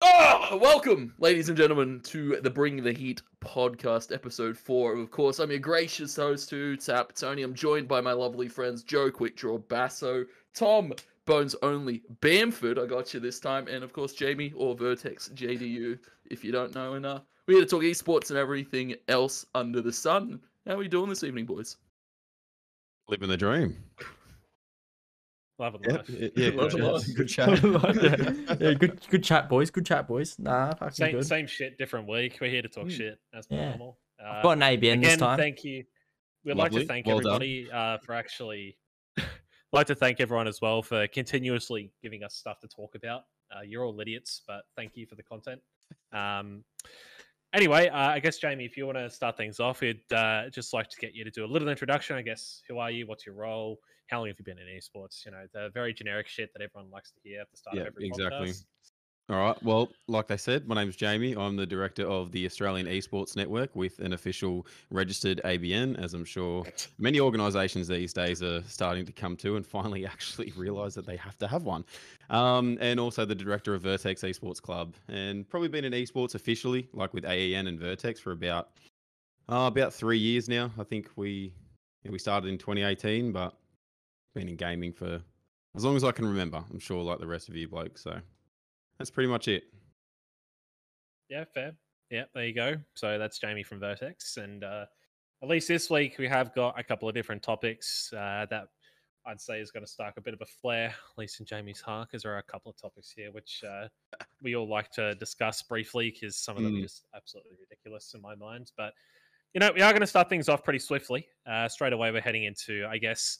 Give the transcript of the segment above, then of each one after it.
Oh, welcome, ladies and gentlemen, to the Bring the Heat podcast, episode four. Of course, I'm your gracious host, who Tap Tony. I'm joined by my lovely friends Joe Quickdraw Basso, Tom Bones Only Bamford. I got you this time, and of course Jamie or Vertex JDU, if you don't know. And we're here to talk esports and everything else under the sun. How are we doing this evening, boys? Living the dream. Love and Yeah, life. yeah, yeah, Love good, and chat. life. good chat. yeah, yeah, good, good chat, boys. Good chat, boys. Nah, fucking Same, good. same shit, different week. We're here to talk Mm. shit That's per Yeah. normal. Uh, Got an ABN again, this time. thank you. We'd like to thank Well everybody uh, for actually. like to thank everyone as well for continuously giving us stuff to talk about. Uh, you're all idiots, but thank you for the content. Um, anyway, uh, I guess Jamie, if you want to start things off, we'd uh, just like to get you to do a little introduction. I guess who are you? What's your role? How long have you been in esports? You know, the very generic shit that everyone likes to hear at the start Yeah, of every exactly. podcast. All right. Well, like they said, my name's Jamie. I'm the director of the Australian Esports Network with an official registered ABN, as I'm sure many organisations these days are starting to come to and finally actually realise that they have to have one. Um, and also the director of Vertex Esports Club, and probably been in esports officially, like with AEN and Vertex, for about uh, about three years now. I think we yeah, we started in 2018, but been in gaming for as long as I can remember. I'm sure, like the rest of you blokes. So that's pretty much it. Yeah, fair. Yeah, there you go. So that's Jamie from Vertex, and uh, at least this week we have got a couple of different topics uh, that I'd say is going to spark a bit of a flare, at least in Jamie's heart, because there are a couple of topics here which uh, we all like to discuss briefly, because some of them are Mm. just absolutely ridiculous in my mind. But you know, we are going to start things off pretty swiftly. Uh, straight away, we're heading into, I guess.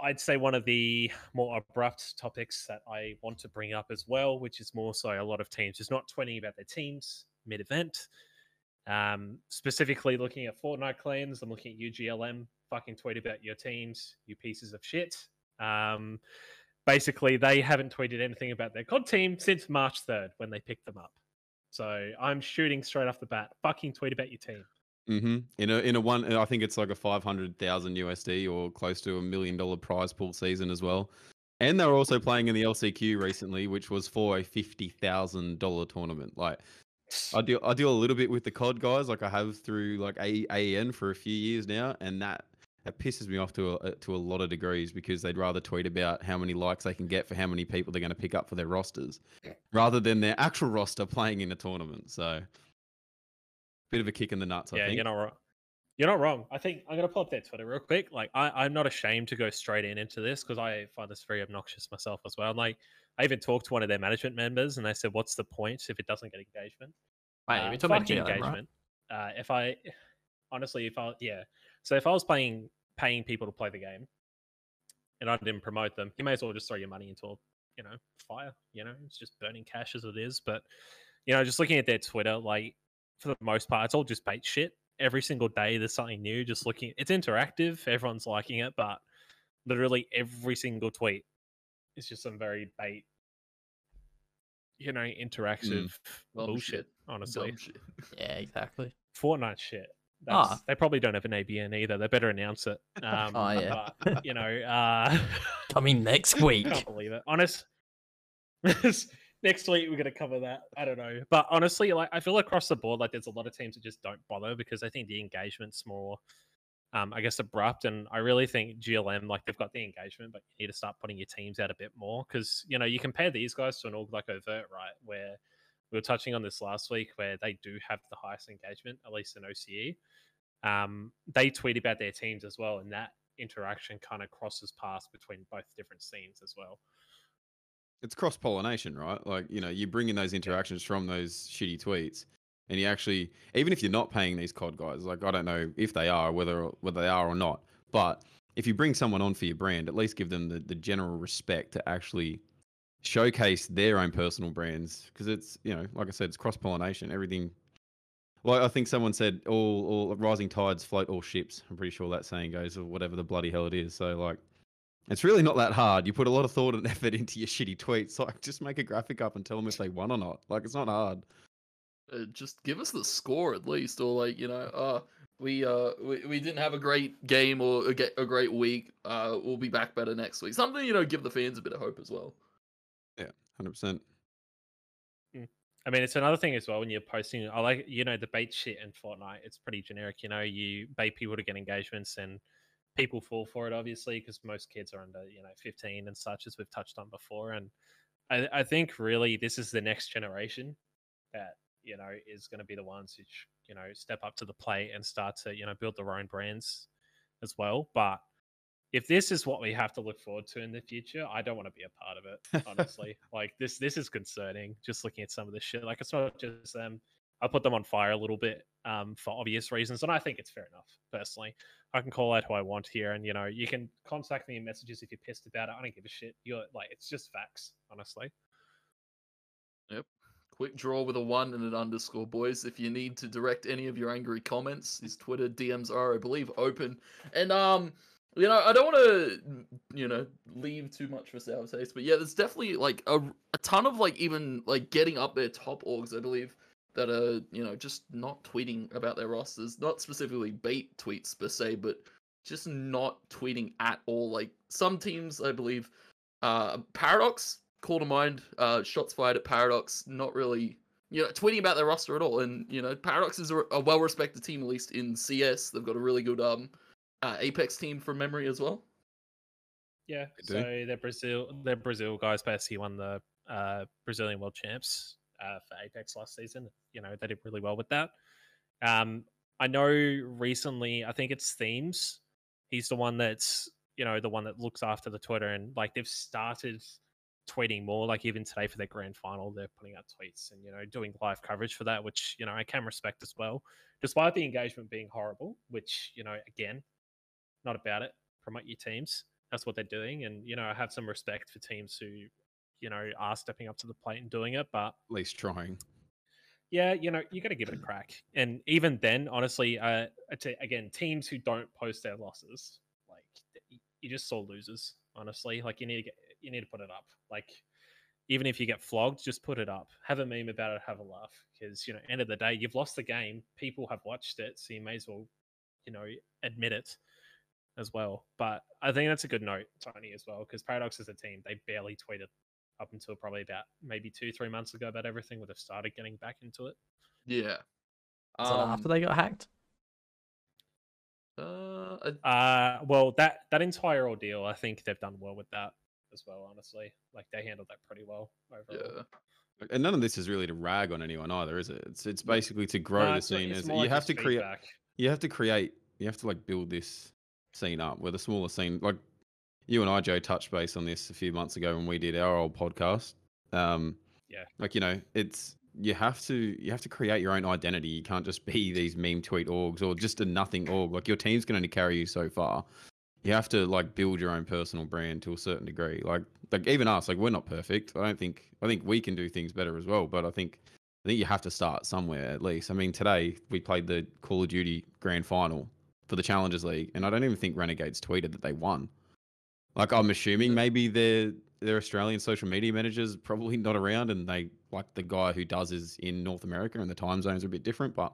I'd say one of the more abrupt topics that I want to bring up as well, which is more so a lot of teams is not tweeting about their teams mid event. Um, specifically looking at Fortnite clans, I'm looking at UGLM. Fucking tweet about your teams, you pieces of shit. Um, basically, they haven't tweeted anything about their COD team since March 3rd when they picked them up. So I'm shooting straight off the bat. Fucking tweet about your team. Hmm In a in a one, I think it's like a five hundred thousand USD or close to a million dollar prize pool season as well. And they were also playing in the LCQ recently, which was for a fifty thousand dollar tournament. Like I deal I deal a little bit with the COD guys, like I have through like AEN for a few years now, and that that pisses me off to a to a lot of degrees because they'd rather tweet about how many likes they can get for how many people they're going to pick up for their rosters, rather than their actual roster playing in a tournament. So, bit of a kick in the nuts. I yeah, think. you're not wrong. You're not wrong. I think I'm gonna pull up their Twitter real quick. Like, I, I'm not ashamed to go straight in into this because I find this very obnoxious myself as well. Like, I even talked to one of their management members, and they said, "What's the point if it doesn't get engagement?" Wait, Uh, we're talking about fucking GLM, right? engagement. Uh, if I honestly, if I yeah, so if I was playing paying people to play the game, and I didn't promote them, you may as well just throw your money into a you know fire. You know, it's just burning cash as it is. But you know, just looking at their Twitter, like for the most part, it's all just bait shit. Every single day, there's something new. Just looking, it's interactive. Everyone's liking it, but literally every single tweet is just some very bait, you know, interactive Dumb bullshit. shit. Honestly, shit. Yeah, exactly. Fortnite shit. Ah. That's, They probably don't have an ABN either. They better announce it. Um, Oh, yeah. but, you know, uh, Coming next week. can't believe it. Honest. Next week we're gonna cover that. I don't know, but honestly, like I feel across the board, like there's a lot of teams that just don't bother because I think the engagement's more, um, I guess, abrupt. And I really think GLM, like they've got the engagement, but you need to start putting your teams out a bit more because you know you compare these guys to an org like Overt, right? Where we were touching on this last week, where they do have the highest engagement, at least in OCE. Um, they tweet about their teams as well, and that interaction kind of crosses paths between both different scenes as well. It's cross pollination, right? Like, you know, you bring in those interactions from those shitty tweets, and you actually, even if you're not paying these COD guys, like I don't know if they are, whether whether they are or not, but if you bring someone on for your brand, at least give them the, the general respect to actually showcase their own personal brands, because it's you know, like I said, it's cross pollination. Everything. Well, I think someone said all all rising tides float all ships. I'm pretty sure that saying goes, or whatever the bloody hell it is. So like. It's really not that hard. You put a lot of thought and effort into your shitty tweets. Like, just make a graphic up and tell them if they won or not. Like, it's not hard. Uh, just give us the score at least, or like you know, uh, we uh we, we didn't have a great game or a, ge- a great week. Uh, we'll be back better next week. Something you know, give the fans a bit of hope as well. Yeah, Hundred percent. I mean, it's another thing as well when you're posting. I like, you know, the bait shit in Fortnite. It's pretty generic. You know, you bait people to get engagements, and people fall for it, obviously, because most kids are under, you know, 15 and such, as we've touched on before. And I, I think really this is the next generation that you know is going to be the ones who sh- you know step up to the plate and start to you know build their own brands as well. But if this is what we have to look forward to in the future, I don't want to be a part of it. Honestly, like this, this is concerning. Just looking at some of this shit, like it's not just them. I put them on fire a little bit um, for obvious reasons, and I think it's fair enough. Personally, I can call out who I want here, and you know, you can contact me in messages if you're pissed about it. I don't give a shit. You're like, it's just facts, honestly. Yep. Quick draw with a one and an underscore, boys. If you need to direct any of your angry comments, his Twitter DMs are, I believe, open. And um, you know, I don't want to, you know, leave too much for sour taste, but yeah, there's definitely like a, a ton of like even like getting up there top orgs, I believe, that are you know just not tweeting about their rosters, not specifically bait tweets per se, but just not tweeting at all. Like some teams, I believe, uh, Paradox call to mind. Uh, shots fired at Paradox, not really, you know, tweeting about their roster at all. And you know, Paradox is a, a well-respected team, at least in CS. They've got a really good um, uh, Apex team from memory as well. Yeah. So they're Brazil. They're Brazil guys. Basically, won the uh, Brazilian World Champs uh, for Apex last season. You know, they did really well with that. Um, I know recently. I think it's Themes. He's the one that's you know the one that looks after the Twitter and like they've started tweeting more. Like even today for their grand final, they're putting out tweets and you know doing live coverage for that, which you know I can respect as well. Despite the engagement being horrible, which you know again, not about it. Promote your teams. That's what they're doing, and you know I have some respect for teams who you know are stepping up to the plate and doing it. But At least trying. yeah, you know you got to give it a crack. And even then, honestly, uh, again, teams who don't post their losses, like you just saw losers. Honestly, like you need to get you need to put it up. Like even if you get flogged, just put it up. Have a meme about it. Have a laugh. Because you know, end of the day, you've lost the game. People have watched it, so you may as well, you know, admit it as well. But I think that's a good note, Tony, as well, because Paradox as a team, they barely tweeted up until probably about maybe two, three months ago about everything, where they've started getting back into it. Yeah. Is that after they got hacked? uh, I- Uh, well, that that entire ordeal, I think they've done well with that as well. Honestly, like they handled that pretty well overall. yeah. And none of this is really to rag on anyone either, is it? It's it's basically to grow No, the scene. it's Is more you like have to just create you have to create you have to like build this scene up where the smaller scene like you and I Joe touched base on this a few months ago when we did our old podcast um Yeah. like you know it's you have to you have to create your own identity you can't just be these meme tweet orgs or just a nothing org like your team's can only carry you so far you have to like build your own personal brand to a certain degree like like even us like we're not perfect i don't think i think we can do things better as well but i think I think you have to start somewhere at least. I mean, today we played the Call of Duty Grand Final for the Challengers League, and I don't even think Renegades tweeted that they won. Like, I'm assuming maybe their their Australian social media managers probably not around, and they like the guy who does is in North America, and the time zones are a bit different. But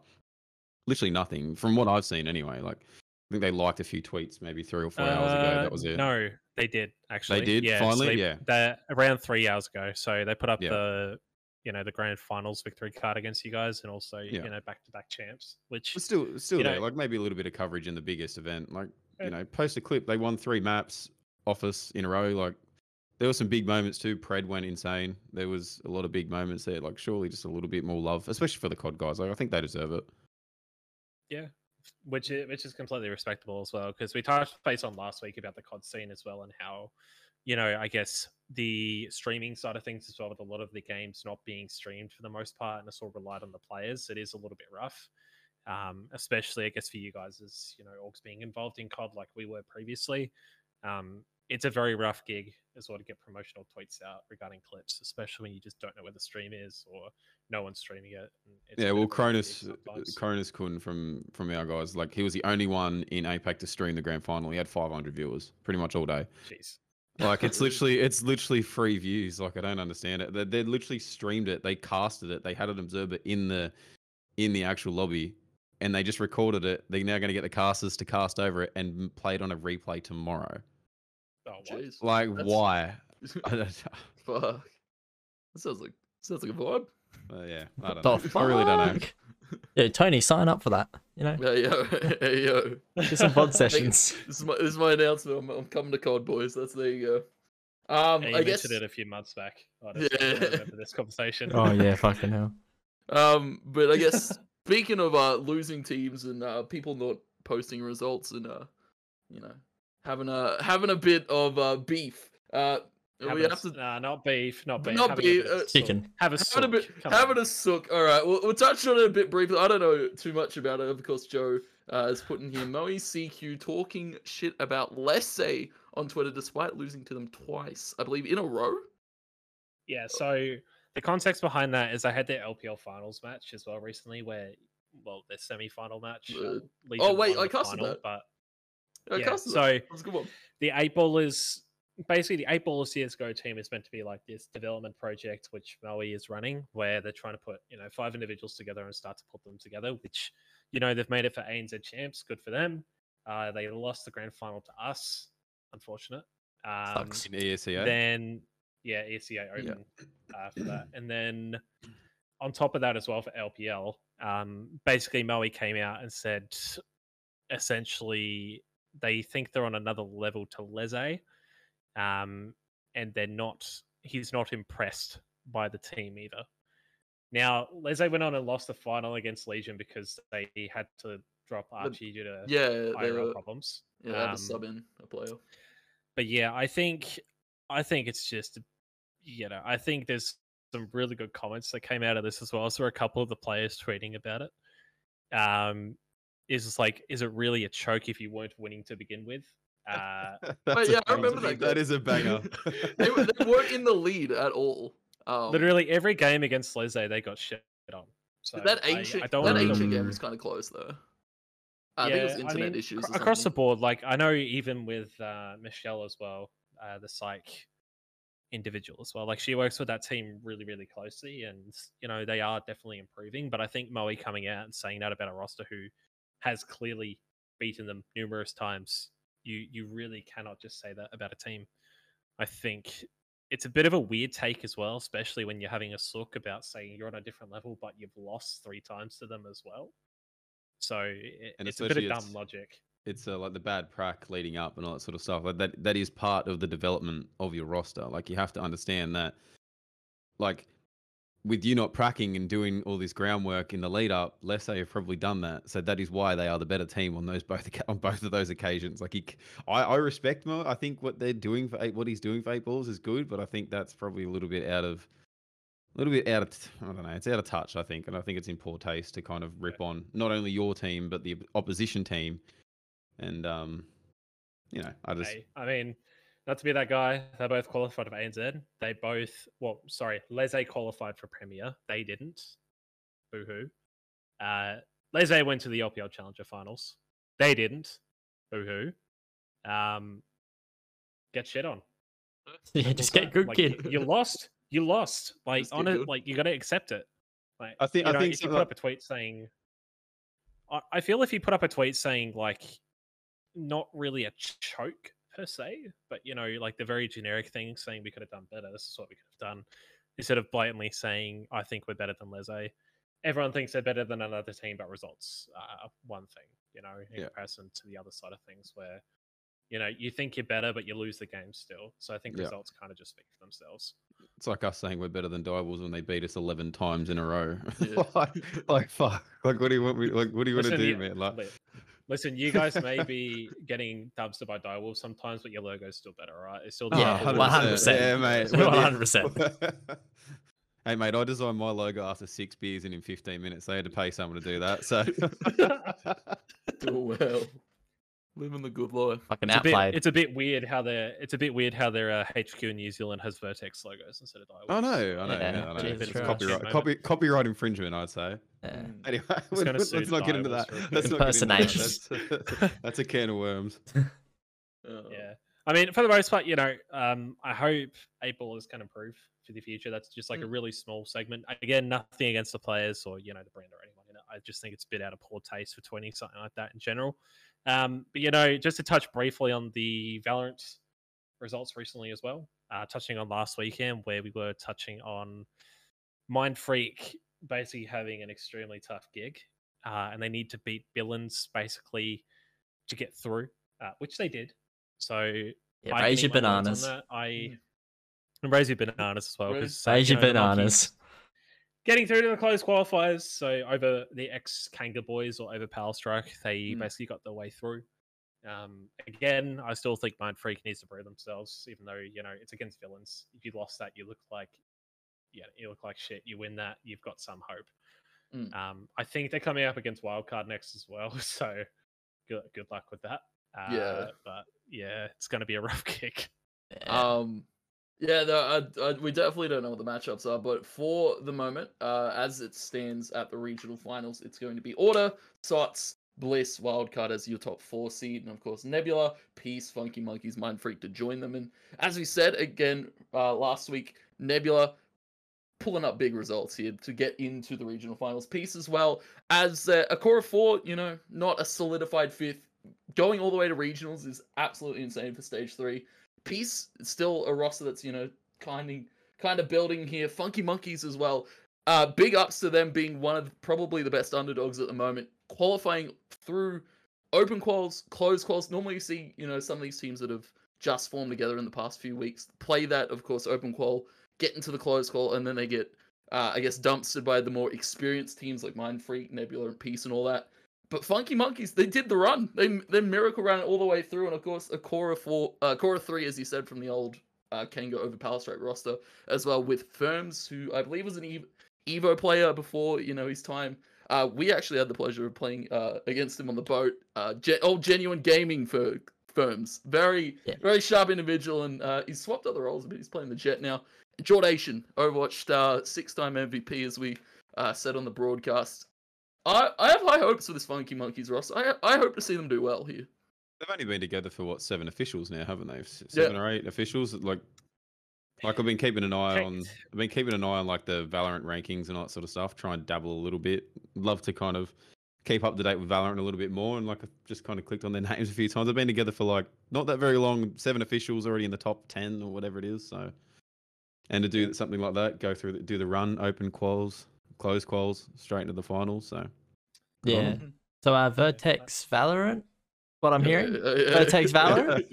literally nothing from what I've seen anyway. Like, I think they liked a few tweets maybe three or four hours ago. Uh, That was it. No, they did actually. They did? Yeah, so Finally? they- Yeah. They're around three hours ago. So they put up Yeah. the, you know, the grand finals victory card against you guys, and also Yeah. you know back to back champs. Which But still, still there. know- like maybe a little bit of coverage in the biggest event. Like you know, post a clip. They won three maps, office in a row. Like there were some big moments too. Pred went insane. There was a lot of big moments there. Like surely just a little bit more love, especially for the COD guys. Like I think they deserve it. yeah, which is, which is completely respectable as well because we touched base on last week about the COD scene as well and how, you know, I guess the streaming side of things as well with a lot of the games not being streamed for the most part and it's all relied on the players. It is a little bit rough, um, especially I guess for you guys as you know, orgs being involved in COD like we were previously. Um, it's a very rough gig as well to get promotional tweets out regarding clips, especially when you just don't know where the stream is or no one's streaming it. it's yeah, well, of a rough gig Cronus, uh. Cronus Kun from from our guys. Like he was the only one in APAC to stream the grand final. He had 500 viewers pretty much all day. Jeez. Like it's literally it's literally free views. Like I don't understand it. They, they literally streamed it. They casted it. They had an observer in the in the actual lobby, and they just recorded it. They're now going to get the casters to cast over it and play it on a replay tomorrow. What? Jeez. Like, That's- why? I don't, Fuck. That sounds like sounds like a vibe. uh, yeah, I don't the know. I really don't know. Yeah, Tony, sign up for that. You know, Hey yo, hey yo. do some pod sessions. This is my this is my announcement. I'm, I'm coming to COD, boys. That's there you go. Um, Yeah, you I guess. mentioned it a few months back. I don't Yeah. remember this conversation. Oh yeah, fucking hell. Um, but I guess speaking of uh losing teams and uh people not posting results and uh you know having a having a bit of uh beef. Uh, Have we a have to Nah, not beef, not beef. Not having a beef, bit of uh, sook. Chicken. Have a having a bit sook, come having on. a sook. All right, we'll, we'll touch on it a bit briefly. I don't know too much about it. Of course, Joe uh, is putting here Moe CQ talking shit about Lesse on Twitter despite losing to them twice, I believe, in a row. Yeah, so the context behind that is I had their LPL finals match as well recently, where well, their semi-final match. Uh, Legion wait, won I the casted final, that. but Yeah, so- that a good one. the eight ballers basically the eight baller CSGO team is meant to be like this development project which Moe is running where they're trying to put, you know, five individuals together and start to put them together, which, you know, they've made it for ANZ champs, good for them. Uh, they lost the grand final to us, unfortunate. Um, Sucks. In ESEA. then yeah, ESEA Open uh, for that, and then on top of that as well for LPL, um, basically Moe came out and said essentially they think they're on another level to Leze, um, and they're not. He's not impressed by the team either. Now, Leze went on and lost the final against Legion because they had to drop Archie due to Yeah, they IRL were, problems. yeah, they had Um, to sub in a player. but yeah, I think I think it's just you know I think there's some really good comments that came out of this as well. So a couple of the players tweeting about it. Um, is just like, is it really a choke if you weren't winning to begin with? Uh, That's yeah, I remember that That game. is a banger. they, were- they weren't in the lead at all. Um, literally every game against Leze, they got shit on. So that I- ancient I, don't that want ancient game was kind of close though. I think it was internet issues cr- or across the board. Like I know, even with uh, Michelle as well, uh, the psych individual as well. Like she works with that team really, really closely, and you know they are definitely improving. But I think Moe coming out and saying that about a roster who has clearly beaten them numerous times, you you really cannot just say that about a team. I think it's a bit of a weird take as well, especially when you're having a sook about saying you're on a different level, but you've lost three times to them as well. So it, it's a bit of dumb logic. it's uh, like the bad prac leading up and all that sort of stuff. Like that that is part of the development of your roster. Like you have to understand that, like with you not pracking and doing all this groundwork in the lead up, let's say you've probably done that. So that is why they are the better team on those both on both of those occasions. Like he, I, I respect Mo. I think what they're doing for eight, what he's doing for eight balls is good, but I think that's probably a little bit out of. A little bit out of, I don't know, it's out of touch, I think, and I think it's in poor taste to kind of rip on not only your team but the opposition team and um, you know, I just I mean, not to be that guy, they both qualified for ANZ. They both, well, sorry, Leze qualified for Premier. They didn't. Boo hoo. Uh, Leze went to the LPL Challenger finals. They didn't. Boo hoo. Um, get shit on. Yeah, just get good, Like, kid. You, you lost. You lost. Like on it, like you got to accept it. Like I think- you I think if you so- put up a tweet saying, I, I feel if you put up a tweet saying like, not really a choke per se, but you know, like the very generic thing saying we could have done better. This is what we could have done, instead of blatantly saying I think we're better than Leze. Everyone thinks they're better than another team, but results are one thing. You know, in Yeah. comparison to the other side of things, where you know you think you're better, but you lose the game still. So I think Yeah. results kind of just speak for themselves. it's like us saying we're better than Divals when they beat us eleven times in a row. Yeah. like, like fuck. Like what do you want me like what do you want to do, man? Like li- Listen, you guys may be getting dumpster by Direwolf sometimes, but your logo's still better, right? It's still Yeah, Direwolf. 100%. Yeah, mate. 100%. hey mate, I designed my logo after six beers and in fifteen minutes. They had to pay someone to do that. So Do well. Living the good life. Fucking It's a, bit, it's a bit weird how their it's a bit weird how their uh, HQ in New Zealand has Vertex logos instead of Direwolf. I know, I know, Yeah, yeah, I know. Jesus It's Christ. copyright, copy, copyright infringement, I'd say. Yeah. Mm. Anyway, It's gonna let's, not get into that. for a Let's not get into that. That's, that's a can of worms. Yeah. I mean, for the most part, you know, um, I hope eight ballers can improve for the future. That's just like a Mm. really small segment. Again, nothing against the players or you know the brand or anyone in it. I just think it's a bit out of poor taste for 20, something like that in general. Um, but you know, just to touch briefly on the Valorant results recently as well, uh, touching on last weekend where we were touching on Mind Freak basically having an extremely tough gig, uh, and they need to beat Billings basically to get through, uh, which they did. So Yeah, I raise your eat my words on bananas. that. I and raise your bananas as well. Raise- 'cause, uh, Raise you your know, the bananas. Getting through to the close qualifiers, so over the ex Kanga boys or over Power Strike, they Mm. basically got their way through. Um, again, I still think Mind Freak needs to prove themselves, even though you know it's against villains. If you lost that, you look like, yeah, you look like shit. You win that, you've got some hope. Mm. Um, I think they're coming up against Wildcard next as well, so good good luck with that. Uh, Yeah. but yeah, it's going to be a rough kick. Um, yeah, no, I, I, we definitely don't know what the matchups are, but for the moment, uh, as it stands at the regional finals, it's going to be Order, Sots, Bliss, Wildcard as your top four seed, and of course Nebula, Peace, Funky Monkeys, Mind Freak to join them. And as we said again uh, last week, Nebula pulling up big results here to get into the regional finals. Peace as well as uh, a core of four, you know, not a solidified fifth. Going all the way to regionals is absolutely insane for stage three. Peace is still a roster that's you know kind of kind of building here. Funky Monkeys as well. Uh, big ups to them being one of probably the best underdogs at the moment, qualifying through open quals, closed quals. Normally, you see you know some of these teams that have just formed together in the past few weeks play that, of course, open qual, get into the closed qual, and then they get, uh, I guess, dumpstered by the more experienced teams like Mind Freak, Nebula, and Peace, and all that. But Funky Monkeys, they did the run. They they miracle ran it all the way through, and of course, a core of four, uh, core of three, as you said from the old uh, over Power Strike roster, as well with Firms, who I believe was an Evo, Evo player before you know his time. Uh, we actually had the pleasure of playing uh, against him on the boat. Uh, gen- old genuine gaming for Firms, very Yeah. very sharp individual, and uh, he's swapped other roles a bit. He's playing the Jett now. Jordation, Overwatch star, six-time MVP, as we uh, said on the broadcast. I, I have high hopes for this Funky Monkeys Ross. I I hope to see them do well here. They've only been together for what seven officials now, haven't they? S- Yeah. Seven or eight officials. Like, like I've been keeping an eye on. I've been keeping an eye on like the Valorant rankings and all that sort of stuff. Try and dabble a little bit. Love to kind of keep up to date with Valorant a little bit more. And like I've just kind of clicked on their names a few times. They've been together for like not that very long. Seven officials already in the top ten or whatever it is. So, and to do something like that, go through the, do the run, open quals, close quals, straight into the finals. So. good on So uh, Vertex Valorant, what I'm hearing. Vertex Valorant?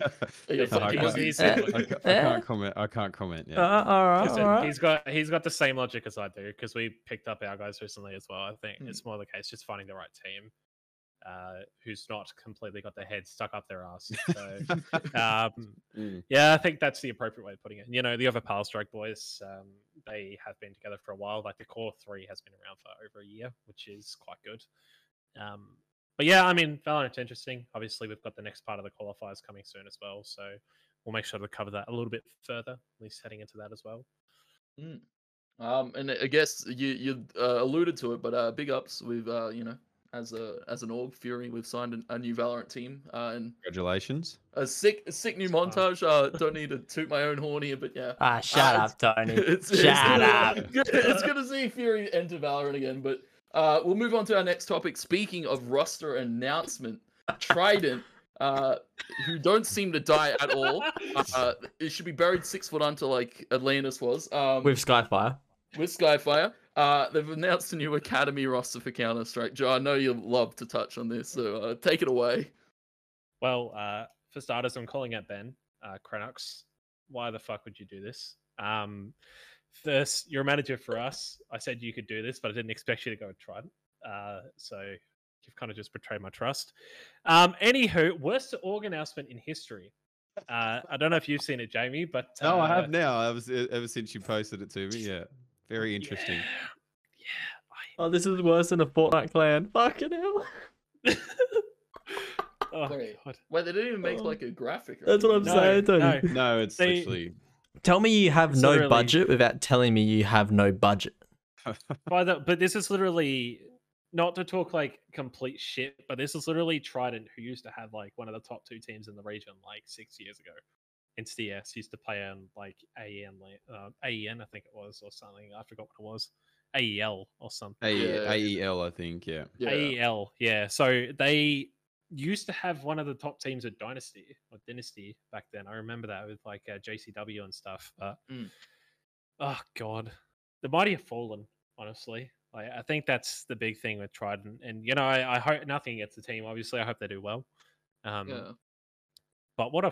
Yeah, I can't- Monkeys. Yeah. I I can't comment. I can't comment. Yeah. Uh, all, right, all right. He's got he's got the same logic as I do because we picked up our guys recently as well. I think Hmm. it's more the case just finding the right team uh, who's not completely got their head stuck up their ass. So, um, Mm. yeah, I think that's the appropriate way of putting it. You know, the other Power Strike boys, um, they have been together for a while. Like the core three has been around for over a year, which is quite good. Um, but yeah, I mean, Valorant's interesting. Obviously, we've got the next part of the qualifiers coming soon as well. So we'll make sure to cover that a little bit further, at least heading into that as well. Um, and I guess you you uh, alluded to it, but uh, big ups with uh, you know, as a as an org, Fury, we've signed an, a new Valorant team, uh, and Congratulations. a sick a sick new It's montage. Uh, don't need to toot my own horn here, but yeah, Ah, shut Uh, up, Tony. it's, it's Shut good, up. good- It's good to see Fury enter Valorant again, but uh, we'll move on to our next topic. Speaking of roster announcement, Trident, uh, who don't seem to die at all. Uh, it should be buried six foot under like Atlantis was. Um, With Skyfire. with Skyfire. Uh, they've announced a new academy roster for Counter Strike. Joe, I know you love to touch on this, so uh, take it away. Well, uh, for starters, I'm calling out Ben uh, Crenux. Why the fuck would you do this? Um, first, you're a manager for us. I said you could do this, but I didn't expect you to go with Trident. Uh, so you've kind of just betrayed my trust. Um, anywho, worst org announcement in history. Uh, I don't know if you've seen it, Jamie, but No, I uh, have now. I was ever since you posted it to me. Yeah, very interesting. Yeah, Oh, this is worse than a Fortnite clan. Fucking hell. yeah. oh, Wait. God. Wait, they didn't even make Oh. like a graphic. That's what I'm. No, saying, Tony. no. No, it's They- literally. Tell me you have It's no literally- budget without telling me you have no budget. By the, but this is literally not to talk like complete shit, but this is literally Trident, who used to have like one of the top two teams in the region like six years ago. And CS used to play on like AEN, uh, AEN, I think it was, or something. I forgot what it was. AEL or something. A- Yeah. AEL, I think. Yeah. Yeah. AEL, yeah. So they used to have one of the top teams at Dynasty or Dynasty back then. I remember that with like uh, JCW and stuff. But Mm. oh god, the mighty have fallen. Honestly, like I think that's the big thing with Trident. And you know, I, I hope nothing against the team. Obviously, I hope they do well. Um, Yeah. But what a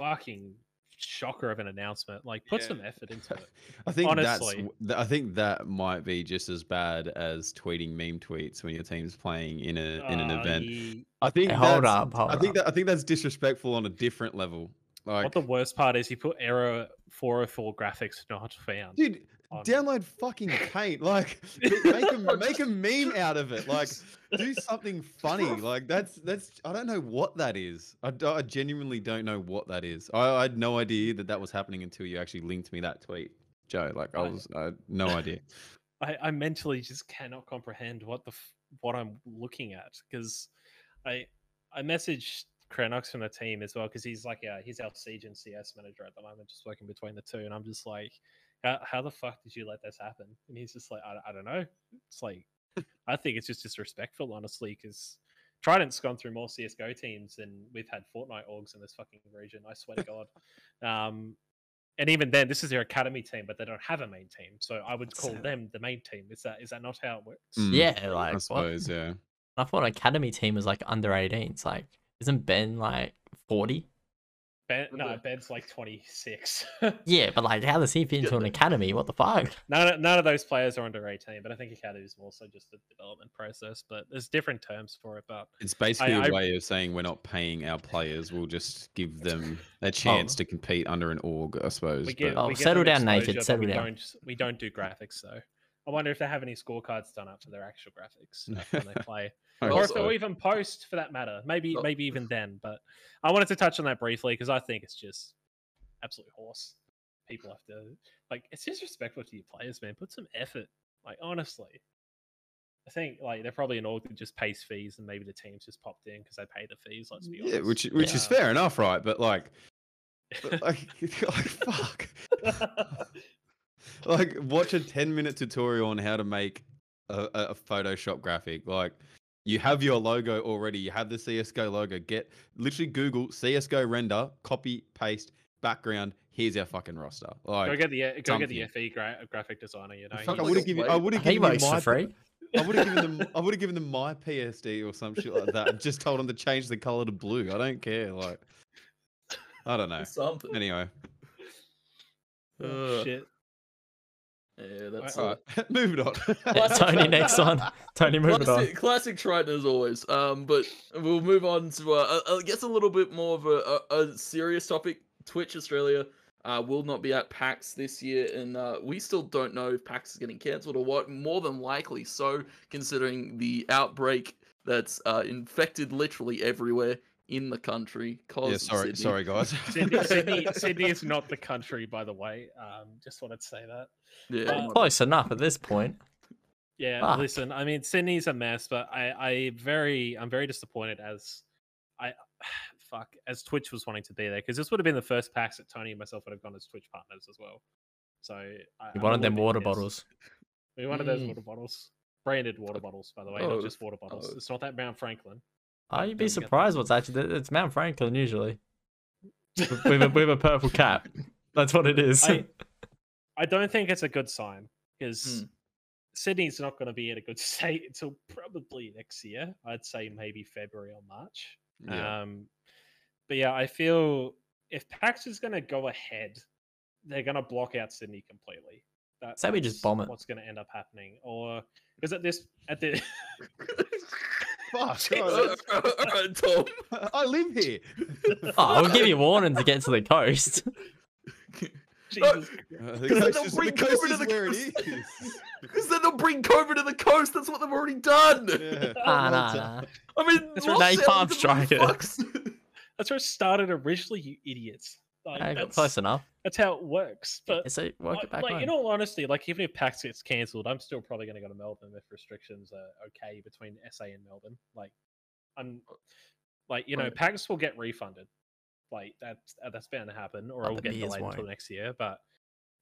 fucking shocker of an announcement! Like, put Yeah. some effort into it. I think Honestly. that's I think that might be just as bad as tweeting meme tweets when your team's playing in a in an Uh, event. ye- I think Hey, hold that's- up, hold I think up. that I think that's disrespectful on a different level. Like, what the worst part is, he put error 404 graphics not found. dude, on- download fucking Paint. Like, make a make a meme out of it. Like, do something funny. Like, that's that's. I don't know what that is. I genuinely don't know what that is. I, I had no idea that that was happening until you actually linked me that tweet, Joe. Like, I I- was I had no idea. I, I mentally just cannot comprehend what the what I'm looking at because I I messaged Cranox from the team as well because he's like yeah he's our Siege and CS manager at the moment, just working between the two, and I'm just like, how, how the fuck did you let this happen? And he's just like, I, I don't know. It's like I think it's just disrespectful, honestly, because Trident's gone through more CS:GO teams than we've had Fortnite orgs in this fucking region. I swear to God. Um, and even then, this is their academy team, but they don't have a main team, so I would call So- them the main team. Is that is that not how it works? Mm, Yeah, like I what? suppose, yeah. I thought academy team was like under 18s. Like, isn't Ben like 40? Ben, no, Okay. Ben's like twenty six. Yeah, but like, how does he fit into an academy? What the fuck? none of, none of those players are under eighteen, but I think academy is more so just a development process. But there's different terms for it. But It's basically a I- way of saying we're not paying our players. We'll just give them a oh. chance to compete under an org, I suppose. we get but- Oh, we settle down, naked, settle we down. Don't, we don't do graphics though. I wonder if they have any scorecards done up for their actual graphics when they play. Hope or if they'll even post for that matter. Maybe Oh. maybe even then. But I wanted to touch on that briefly because I think it's just absolute horse. People have to like it's disrespectful to your players, man. Put some effort. Like honestly. I think like they're probably an org that just pays fees and maybe the team's just popped in because they pay the fees, let's be honest. yeah, which which is fair enough, right? But like, but, like, like fuck. Like watch a 10 minute tutorial on how to make a, a, a photoshop graphic like you have your logo already you have the csgo logo get literally google csgo render copy paste background here's our fucking roster Like, go like get the go get the. FE gra- graphic designer, you know. fuck, i would have given i would have given them works for my free. I would have given them. I would have given them my PSD or some shit like that. and Just told them to change the color to blue. I don't care. Like, I don't know. Something. Anyway, Oh, Uh, shit. Yeah, that's all uh, right, moving on. Yeah, Tony, next one. Tony, moving on. classic, classic Trident as always. Um, but we'll move on to uh, I I guess a little bit more of a, a, a serious topic. Twitch Australia uh, will not be at PAX this year, and uh, we still don't know if PAX is getting cancelled or what. More than likely so, considering the outbreak that's uh, infected literally everywhere in the country. Cause yeah, sorry, Sydney. sorry, guys. Sydney, Sydney, Sydney is not the country, by the way. Um, just wanted to say that. Yeah, Uh, Close enough at this point. Yeah, Fuck. listen, I mean Sydney's a mess, but I, I very I'm very disappointed as I fuck as Twitch was wanting to be there because this would have been the first PAX that Tony and myself would have gone as Twitch partners as well. So I, You I'm wanted them water pissed. bottles. We wanted those Mm. water bottles, branded water bottles, by the way, Oh, not just water bottles. oh. It's not that Mount Franklin. Oh, you'd be surprised what's actually. It's Mount Franklin usually. With, with, a, with a purple cap. That's what it is. I, I don't think it's a good sign because Hmm. Sydney's not going to be in a good state until probably next year. I'd say maybe February or March. Yeah. Um, but yeah, I feel if PAX is going to go ahead, they're going to block out Sydney completely. That, Say we just bomb it. What's going to end up happening? Or because at this at the Fuck. Alright, Tom. I live here. oh, I'll give you warning to get to the coast. Jesus, Uh, Because the then coast they'll is, bring the coast COVID to the coast. Because then they'll bring COVID to the coast. That's what they've already done. Yeah. Nah, nah, nah. I mean, That's Los right. Napalm Angeles strike it. that's where it started originally, you idiots. Like, I got that's, close enough. that's how it works. But So work like, it back like, home. in all honesty, like even if PAX gets cancelled, I'm still probably going to go to Melbourne if restrictions are okay between SA and Melbourne. Like, I'm like you know, Right. PAX will get refunded. Like that's uh, that's bound to happen, or Oh, it'll get delayed until won't. next year. But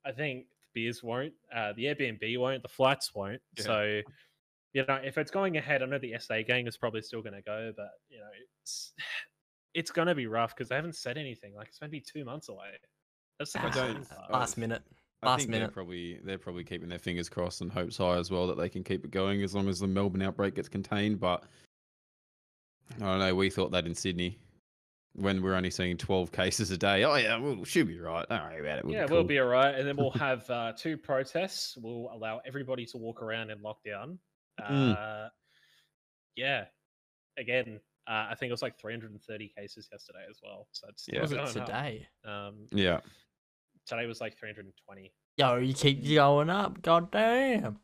I think the beers won't, uh, the Airbnb won't, the flights won't. Yeah. So, you know, if it's going ahead, I know the SA gang is probably still going to go, but you know, it's it's going to be rough because they haven't said anything. Like it's going to be two months away. That's the don't- concerning part. last minute. I Last think minute. they're probably they're probably keeping their fingers crossed and hopes high as well that they can keep it going as long as the Melbourne outbreak gets contained. But I don't know. We thought that in Sydney when we're only seeing twelve cases a day. Oh yeah, we'll should be right. Don't worry about it. We'll yeah, be we'll be all right. And then we'll have uh, two protests. We'll allow everybody to walk around in lockdown. Mm. Uh, yeah. Again, uh, I think it was like 330 cases yesterday as well. So it's Yeah. still Was it going up. today? Um, Yeah, today was like 320. Yo, you keep going up. God damn.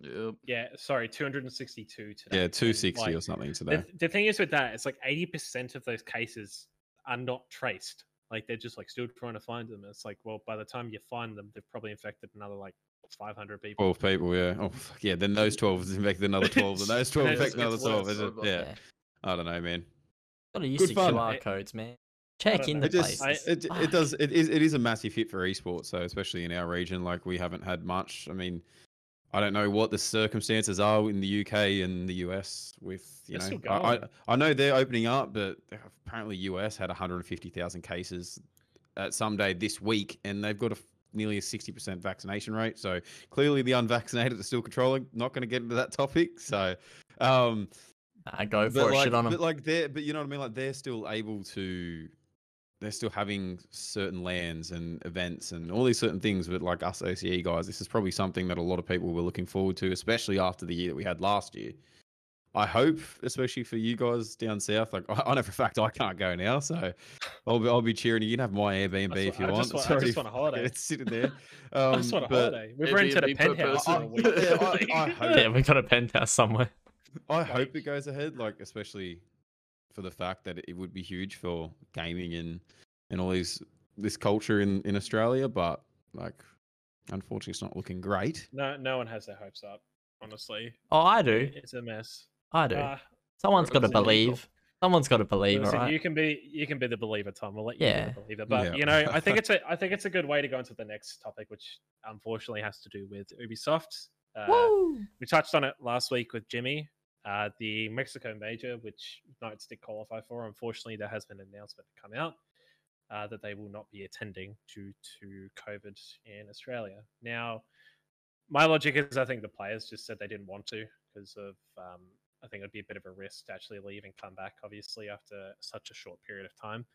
Yep. Yeah, sorry, 262 today. yeah, two sixty like, or something today. the thing is with that, it's like 80% of those cases are not traced. Like they're just like still trying to find them. It's like, well, by the time you find them, they've probably infected another like 500 people. Twelve people. Yeah. Oh fuck, yeah. Then those twelve infect another twelve. Then those twelve It's- infect another twelve. worse. is Yeah. About I don't know, man. Gotta use Good the fun. QR I- codes, man. Check don't in know. the It just places. it, it does it is it is a massive hit for esports. So especially in our region, like we haven't had much. I mean, I don't know what the circumstances are in the UK and the US with you They're know. I, I. I know they're opening up, but apparently US had 150,000 cases at some day this week, and they've got a nearly a 60% vaccination rate. So clearly the unvaccinated are still controlling. Not going to get into that topic. So. Um, Nah, go for but it. like, Shit on them. but like they're, but you know what I mean. Like they're still able to, they're still having certain lands and events and all these certain things. But like us OCE guys, this is probably something that a lot of people were looking forward to, especially after the year that we had last year. I hope, especially for you guys down south. Like I, I know for a fact I can't go now, so I'll be, I'll be cheering you. You can have my Airbnb I if you I want. just wa- I Sorry just want a if- holiday. It's sitting there. I Um, just want a holiday. We've Airbnb rented a penthouse person. for. Yeah, I- I hope- Yeah, we got a penthouse somewhere. I hope Like- it goes ahead, like especially for the fact that it would be huge for gaming and and all these this culture in in Australia. But like, unfortunately, it's not looking great. No, no one has their hopes up. Honestly, Oh, I do. it's a mess. I do. Ah, Someone's got to Represent people. believe. Someone's got to believe, listen, alright? you can be you can be the believer, Tom. We'll let you Yeah. be the believer. But Yeah. you know, I think it's a I think it's a good way to go into the next topic, which unfortunately has to do with Ubisoft. Uh, Woo! we touched on it last week with Jimmy. Uh, the Mexico Major, which Knights did qualify for, unfortunately, there has been an announcement to come out uh, that they will not be attending due to COVID in Australia. Now, my logic is I think the players just said they didn't want to because of um, I think it would be a bit of a risk to actually leave and come back, obviously, after such a short period of time.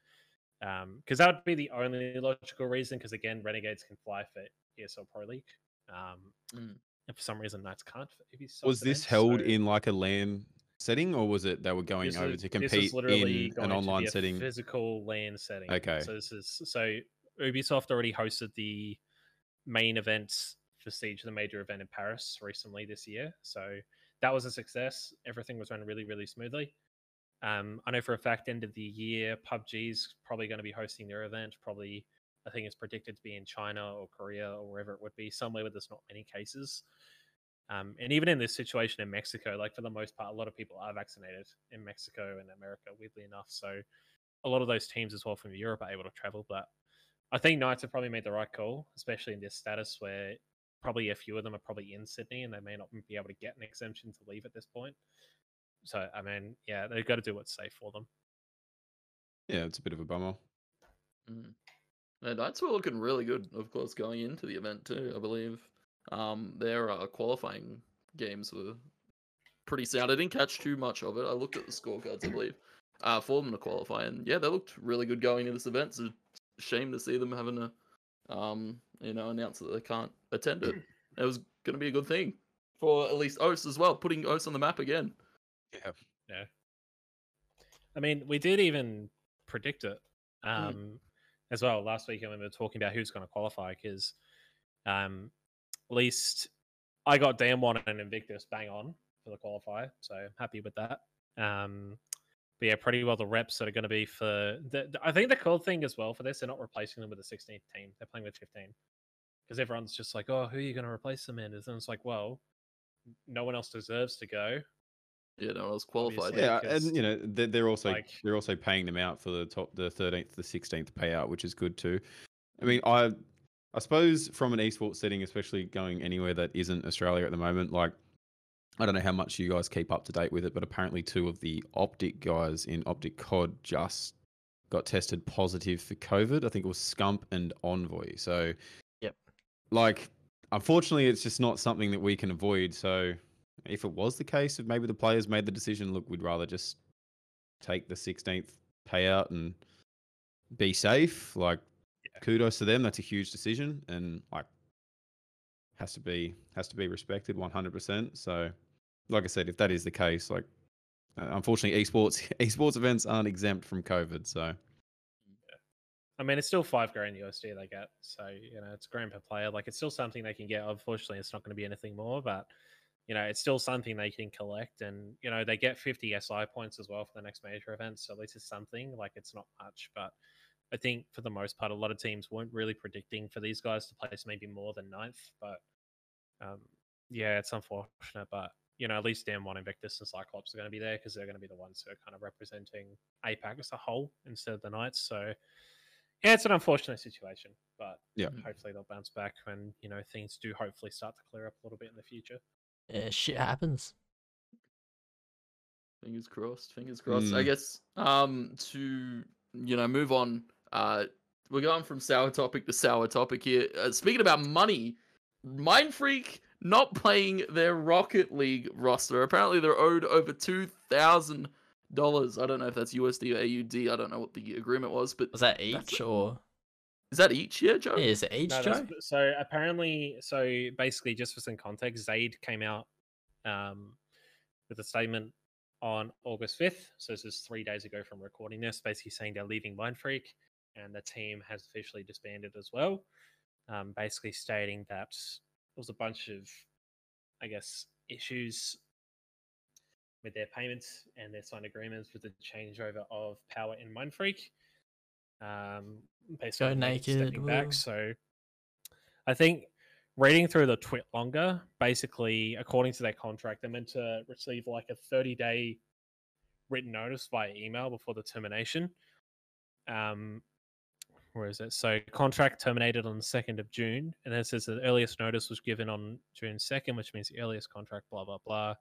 Because that would be the only logical reason. Because again, Renegades can fly for ESL Pro League. Um, Mm. And for some reason, Knights can't. Was this held so in like a LAN setting, or was it they were going over is- to compete in an online a setting? physical LAN setting. Okay. So this is so Ubisoft already hosted the main event for Siege, the major event in Paris recently this year. So that was a success. Everything was run really, really smoothly. Um, I know for a fact, end of the year, PUBG's probably going to be hosting their event. Probably, I think it's predicted to be in China or Korea or wherever it would be, somewhere where there's not many cases. Um, and even in this situation in Mexico, like for the most part, a lot of people are vaccinated in Mexico and America, weirdly enough. So a lot of those teams as well from Europe are able to travel. But I think Knights have probably made the right call, especially in this status where probably a few of them are probably in Sydney and they may not be able to get an exemption to leave at this point. So I mean, yeah, they've got to do what's safe for them. Yeah, it's a bit of a bummer. Mm. Yeah, Knights were looking really good, of course, going into the event too. I believe um, their uh, qualifying games were pretty sound. I didn't catch too much of it. I looked at the scorecards, I believe, uh, for them to qualify, and yeah, they looked really good going into this event. It's a shame to see them having to, um, you know, announce that they can't attend it. It was going to be a good thing for at least OS as well, putting OS on the map again. Yeah. Yeah. I mean, we did even predict it Mm. As well last week we were talking about who's going to qualify because um, at least I got DM1 and Invictus bang on for the qualifier, so I'm happy with that. Um, but yeah, pretty well the reps that are going to be for. The, the- I think the cool thing as well for this, they're not replacing them with the 16th team; they're playing with 15 because everyone's just like, "Oh, who are you going to replace them in?" And it's like, well, no one else deserves to go. You know, I was qualified. Obviously. Yeah, because, and you know they're, they're also like- they're also paying them out for the top the thirteenth, the sixteenth payout, which is good too. I mean, mm-hmm. I I suppose from an esports setting, especially going anywhere that isn't Australia at the moment, like I don't know how much you guys keep up to date with it, but apparently two of the Optic guys in Optic COD just got tested positive for COVID. I think it was Scump and Envoy. So, Yep. Like, unfortunately, it's just not something that we can avoid. So, if it was the case, if maybe the players made the decision, look, we'd rather just take the 16th payout and be safe. Like, kudos to them. That's a huge decision, and like, has to be has to be respected 100%. So, like I said, if that is the case, like, uh, unfortunately, esports esports events aren't exempt from COVID. So, I mean, it's still five grand USD they get, so you know it's grand per player. Like it's still something they can get. Unfortunately, it's not going to be anything more, but you know it's still something they can collect, and you know they get 50 SI points as well for the next major event. So at least it's something. Like it's not much, but I think for the most part, a lot of teams weren't really predicting for these guys to place maybe more than ninth. But um, yeah, it's unfortunate, but you know at least DM1 Invictus and Cyclops are going to be there because they're going to be the ones who are kind of representing APAC as a whole instead of the Knights. So yeah, it's an unfortunate situation, but Yeah. hopefully they'll bounce back when you know things do hopefully start to clear up a little bit in the future. Yeah, shit happens. Fingers crossed. Fingers crossed. I Mm. guess um to you know move on. Uh, we're going from sour topic to sour topic here. Uh, speaking about money, Mind Freak not playing their Rocket League roster. Apparently, they're owed over two thousand dollars. I don't know if that's USD or AUD. I don't know what the agreement was, but Was that That's each it. or is that each year, Joe? yeah, is it each, No, Joe? so apparently, so basically, just for some context, Zaid came out um, with a statement on August 5th. So this is three days ago from recording this, basically saying they're leaving Mind Freak and the team has officially disbanded as well. Um, basically stating that there was a bunch of, I guess, issues with their payments and their signed agreements with the changeover of power in Mind Freak. Um, basically, Naked naked, stepping back. woo. So I think reading through the tweet longer, basically, according to their contract, they're meant to receive like a 30 day written notice via email before the termination. Um, where is it? So contract terminated on the 2nd of June, and then it says the earliest notice was given on June 2nd, which means the earliest contract, blah, blah, blah.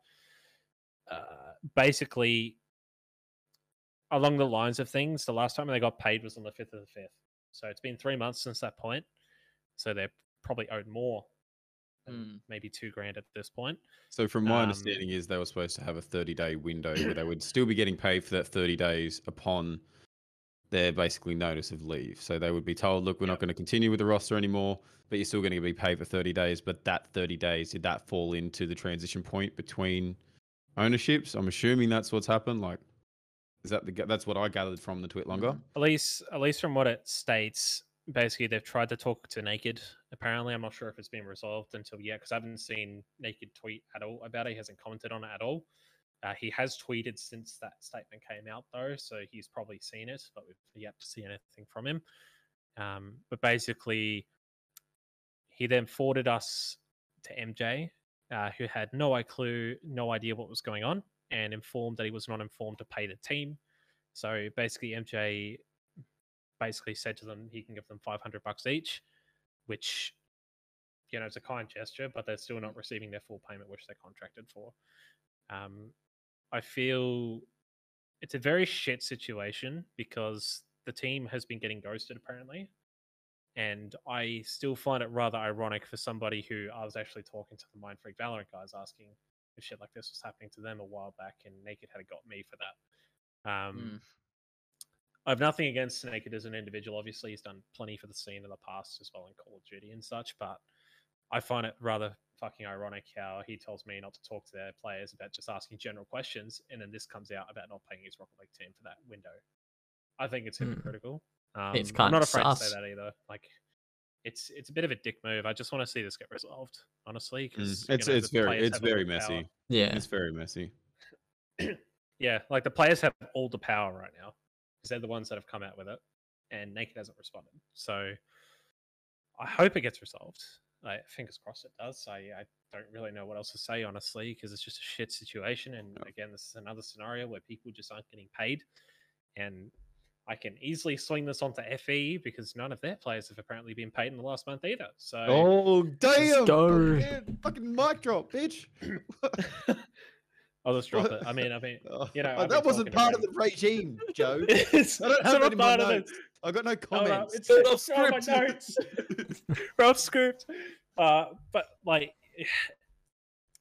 Uh, basically, along the lines of things, the last time they got paid was on the 5th of the 5th. So it's been three months since that point. So they're probably owed more, than Mm. maybe two grand at this point. so from my Um, understanding is they were supposed to have a 30 day window where they would still be getting paid for that 30 days upon their basically notice of leave. So they would be told, look, we're not going to continue with the roster anymore, but you're still going to be paid for 30 days. But that 30 days, did that fall into the transition point between ownerships? I'm assuming that's what's happened. Like, is that the, that's what I gathered from the tweet longer? At least, at least from what it states, basically they've tried to talk to Naked. Apparently, I'm not sure if it's been resolved until yet because I haven't seen Naked tweet at all about it. He hasn't commented on it at all. Uh, he has tweeted since that statement came out though, so he's probably seen it, but we've yet to see anything from him. Um, but basically, he then forwarded us to MJ, uh, who had no clue, no idea what was going on, and informed that he was not informed to pay the team. So basically, MJ basically said to them he can give them 500 bucks each, which, you know, it's a kind gesture, but they're still not receiving their full payment, which they're contracted for. Um, I feel it's a very shit situation because the team has been getting ghosted apparently. And I still find it rather ironic for somebody who I was actually talking to the Mind Freak Valorant guys asking shit like this was happening to them a while back, and Naked had got me for that. Um, Mm. I have nothing against Naked as an individual. Obviously, he's done plenty for the scene in the past as well in Call of Duty and such. But I find it rather fucking ironic how he tells me not to talk to their players about just asking general questions, and then this comes out about not paying his Rocket League team for that window. I think it's Hmm. hypocritical. Um, It's I'm kinda not afraid to sus. say that either. Like, it's it's a bit of a dick move. I just want to see this get resolved, honestly. Mm, Because It's it's very it's very messy. Yeah. It's very messy. yeah, like the players have all the power right now because they're the ones that have come out with it, and Naked hasn't responded. So I hope it gets resolved. Like, fingers crossed it does. I, I don't really know what else to say honestly because it's just a shit situation. And Yeah. again, this is another scenario where people just aren't getting paid, and I can easily swing this onto FE because none of their players have apparently been paid in the last month either. So Oh damn! go. Fucking, fucking mic drop, bitch. I'll just drop it. I mean, I mean, Oh, You know, oh, that wasn't part about of the regime, Joe. it's, I don't it's have any it in my part of it. notes. I got no Oh, no, comments. it's Turn it's off not on my script. notes. We're off script. Uh, but like,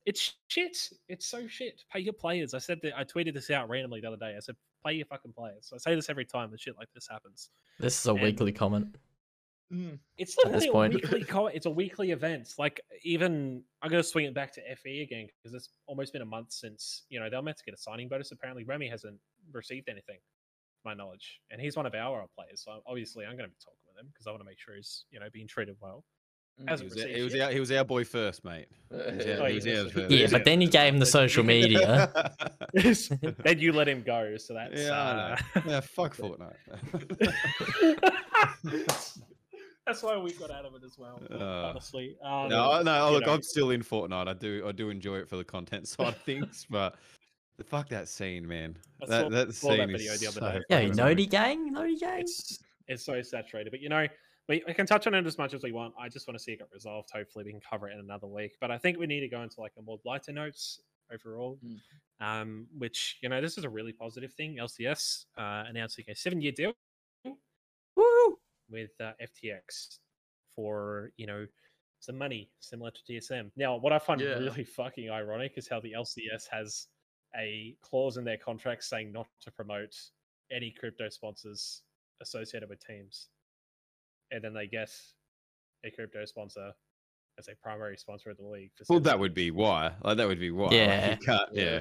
it's shit. It's so shit. Pay your players. I said that. I tweeted this out randomly the other day. I said, pay your fucking players. I say this every time that shit like this happens. This is a And- weekly comment. Mm. It's At this literally a point. weekly. Co- it's a weekly event. Like even I'm gonna swing it back to FE again because it's almost been a month since you know they were meant to get a signing bonus. Apparently, Remy hasn't received anything, to my knowledge, and he's one of our players. So obviously, I'm gonna be talking with him because I want to make sure he's you know being treated well. He was, our, he, was our, he was our boy first, mate. He Yeah. our- he was ours yes. first. But then you gave him the social media. then you let him go. So that's Yeah, I uh, know. Yeah, fuck Fortnite. that's, that's why we got out of it as well. Uh, honestly, um, no, I- no. you Look, know. I'm still in Fortnite. I do, I do enjoy it for the content side of things, but the fuck that scene, man. I That saw- that saw scene that is video the other so day. yeah, fucking Nody gang, Nody gang. it's it's so saturated. But you know, we, we can touch on it as much as we want. I just want to see it get resolved. Hopefully, we can cover it in another week. But I think we need to go into like a more lighter notes overall. Mm. Um, which you know, this is a really positive thing. LCS uh, announcing a seven-year deal Woo! with uh, FTX for you know some money similar to TSM. Now, what I find Yeah. really fucking ironic is how the LCS has a clause in their contract saying not to promote any crypto sponsors associated with teams, and then they get a crypto sponsor as a primary sponsor of the league. For Well, that would be why. Like that would be why. Like, Yeah. you can't, yeah.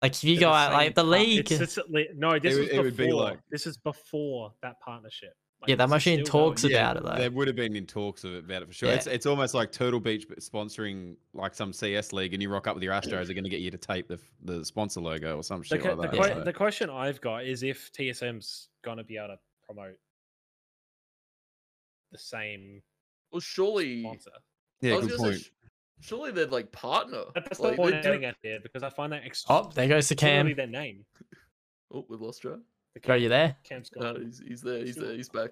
Like if you They're go out like the league, It's, it's, li- no, this It was would- it would be before. like- This is before that partnership. Like, Yeah, that this is machine still going. talks about it, though. There would have been in talks of it about it for sure. Yeah. It's it's almost like Turtle Beach sponsoring like some CS league, and you rock up with your Astros, are going to get you to tape the the sponsor logo or some The, shit que- like the, that. que- so- the question I've got is if TSM's gonna be able to promote the same Well, surely. sponsor. yeah, good gonna say, point. surely they'd like partner. That's like, the point they I'm do- getting at there because I find that ex- oh, there goes the literally cam. their name. Oh, we lost Joe. The Go, you there? Cam's gone. he's, he's there. He's Still- there. He's back.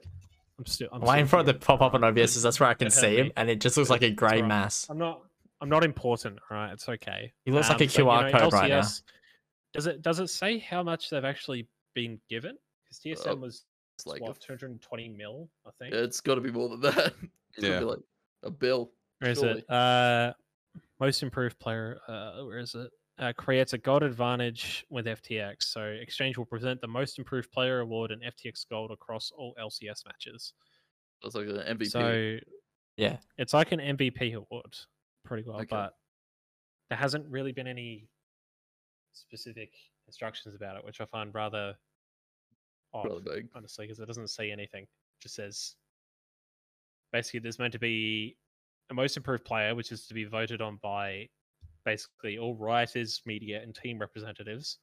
I'm still. I'm I'm waiting still for it to pop up on OBS. 'cause That's where I can see him, me. and it just looks like a grey alright. mass. I'm not. I'm not important. All right, it's okay. He looks like a Um, but, you QR know, code right now. Does it? Does it say how much they've actually been given? Because TSM Uh, was It's like what a- 220 mil, I think. yeah, it's got to be more than that. It's Yeah. be like a bill. Where is surely. it? Uh, most improved player. Uh, where is it? Uh, creates a gold advantage with FTX. So Exchange will present the most improved player award and FTX gold across all LCS matches. It's like an MVP. So Yeah. it's like an MVP award, pretty well. Okay. But there hasn't really been any specific instructions about it, which I find rather odd Rather big. honestly, because it doesn't say anything. It just says basically there's meant to be a most improved player, which is to be voted on by basically all writers, media, and team representatives.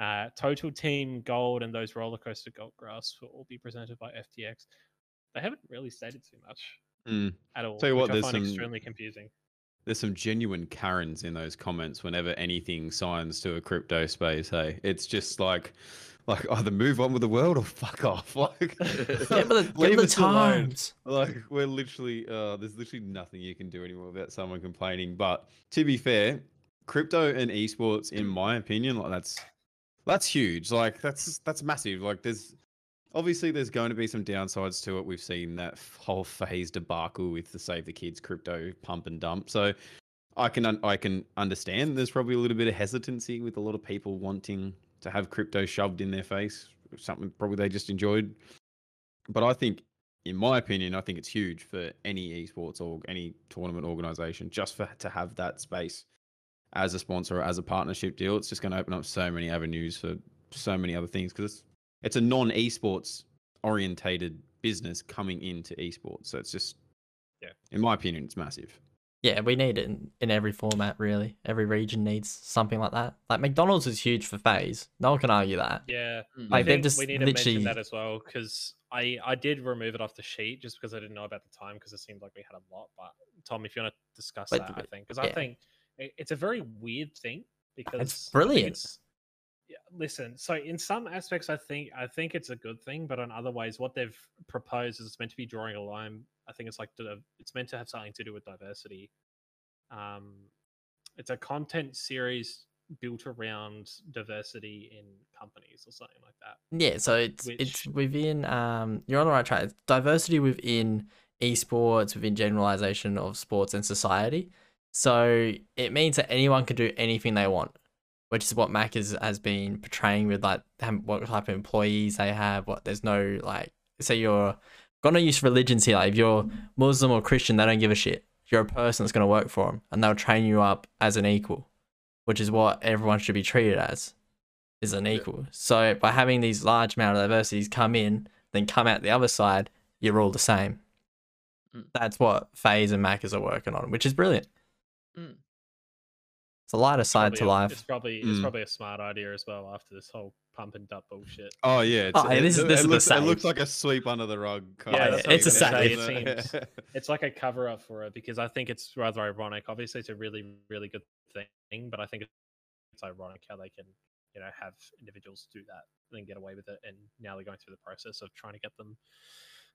Uh, total team gold and those roller coaster gold graphs will all be presented by FTX. They haven't really stated too much Mm. at all. Tell you what, I there's find some- extremely confusing. There's some genuine Karens in those comments whenever anything signs to a crypto space. Hey, it's just like, like either move on with the world or fuck off. Like, Give the, leave us alone. Like we're literally, uh, there's literally nothing you can do anymore without someone complaining. But to be fair, crypto and esports, in my opinion, like that's that's huge. Like that's that's massive. Like there's obviously there's going to be some downsides to it. We've seen that whole FaZe debacle with the Save the Kids crypto pump and dump. So I can un- I can understand there's probably a little bit of hesitancy with a lot of people wanting to have crypto shoved in their face, something probably they just enjoyed. But I think, in my opinion, I think it's huge for any esports or any tournament organization just for to have that space as a sponsor or as a partnership deal. It's just going to open up so many avenues for so many other things because it's it's a non esports orientated business coming into esports. So it's just, Yeah. in my opinion, it's massive. Yeah, we need it in, in every format, really. Every region needs something like that. Like McDonald's is huge for FaZe. No one can argue that. Yeah, Mm. Like, they've just we need to literally- mention that as well because I I did remove it off the sheet just because I didn't know about the time because it seemed like we had a lot. But Tom, if you want to discuss But- that, I think because I think it's a very weird thing because I think brilliant. it's- yeah, listen. So in some aspects, I think I think it's a good thing, but on other ways, what they've proposed is it's meant to be drawing a line. I think it's like it's meant to have something to do with diversity. Um, it's a content series built around diversity in companies or something like that. Yeah, so it's it's within um you're on the right track. It's diversity within esports, within generalization of sports and society. So it means that anyone can do anything they want, which is what Mac is, has been portraying with like what type of employees they have. What there's no like, say you're gonna use religions here. Like if you're Muslim or Christian, they don't give a shit. You're a person that's gonna work for them, and they'll train you up as an equal, which is what everyone should be treated as is an unequal. So by having these large amount of diversities come in, then come out the other side, you're all the same. Mm. That's what FaZe and Macca's are working on, which is brilliant. Mm. It's a lot of side to a- life. It's probably it's Mm. probably a smart idea as well after this whole pump and dump bullshit. Oh yeah, Oh, yeah, this is- it, this it is the looks, it looks like a sweep under the rug. kind Yeah, of that's thing, what I was gonna say, doesn't it it? It's like a cover up for it because I think it's rather ironic. Obviously, it's a really really good thing, but I think it's ironic how they can you know have individuals do that and then get away with it, and now they're going through the process of trying to get them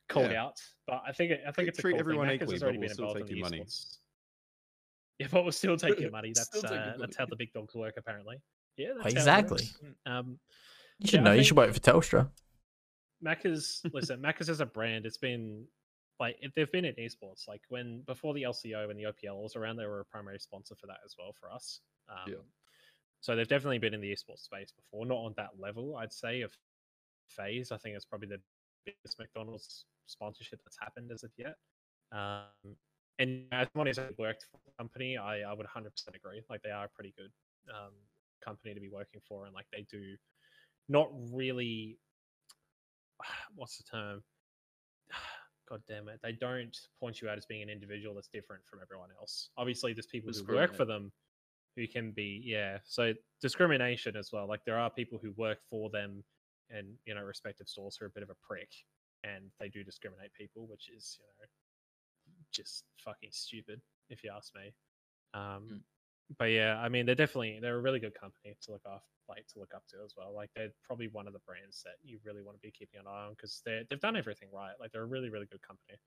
called Yeah. out. But I think it- I think Treat- it's a treat cool everyone thing. Equally, has but already we'll been still involved in take the your money. esports. Yeah, but we'll still take your money. That's your uh, money. that's how the big dogs work, apparently. Yeah, that's Exactly. Um, You should yeah, I know. You should work for Telstra. Macca's listen, Macca's as a brand, it's been like they've been in esports. Like when before the LCO and the OPL was around, they were a primary sponsor for that as well for us. Um, Yeah. So they've definitely been in the esports space before, not on that level, I'd say, of FaZe. I think it's probably the biggest McDonald's sponsorship that's happened as of yet. Um, and as someone who's worked for the company, I, I would 100% agree. Like they are a pretty good um, company to be working for, and like they do not really what's the term? God damn it. They don't point you out as being an individual that's different from everyone else. Obviously, there's people who work for them who can be, yeah. So discrimination as well. Like there are people who work for them and, you know, respective stores who are a bit of a prick and they do discriminate people, which is, you know, just fucking stupid, if you ask me. Um, Mm. But yeah, I mean, they're definitely they're a really good company to look off, like to look up to as well. Like they're probably one of the brands that you really want to be keeping an eye on because they they've done everything right. Like they're a really really good company.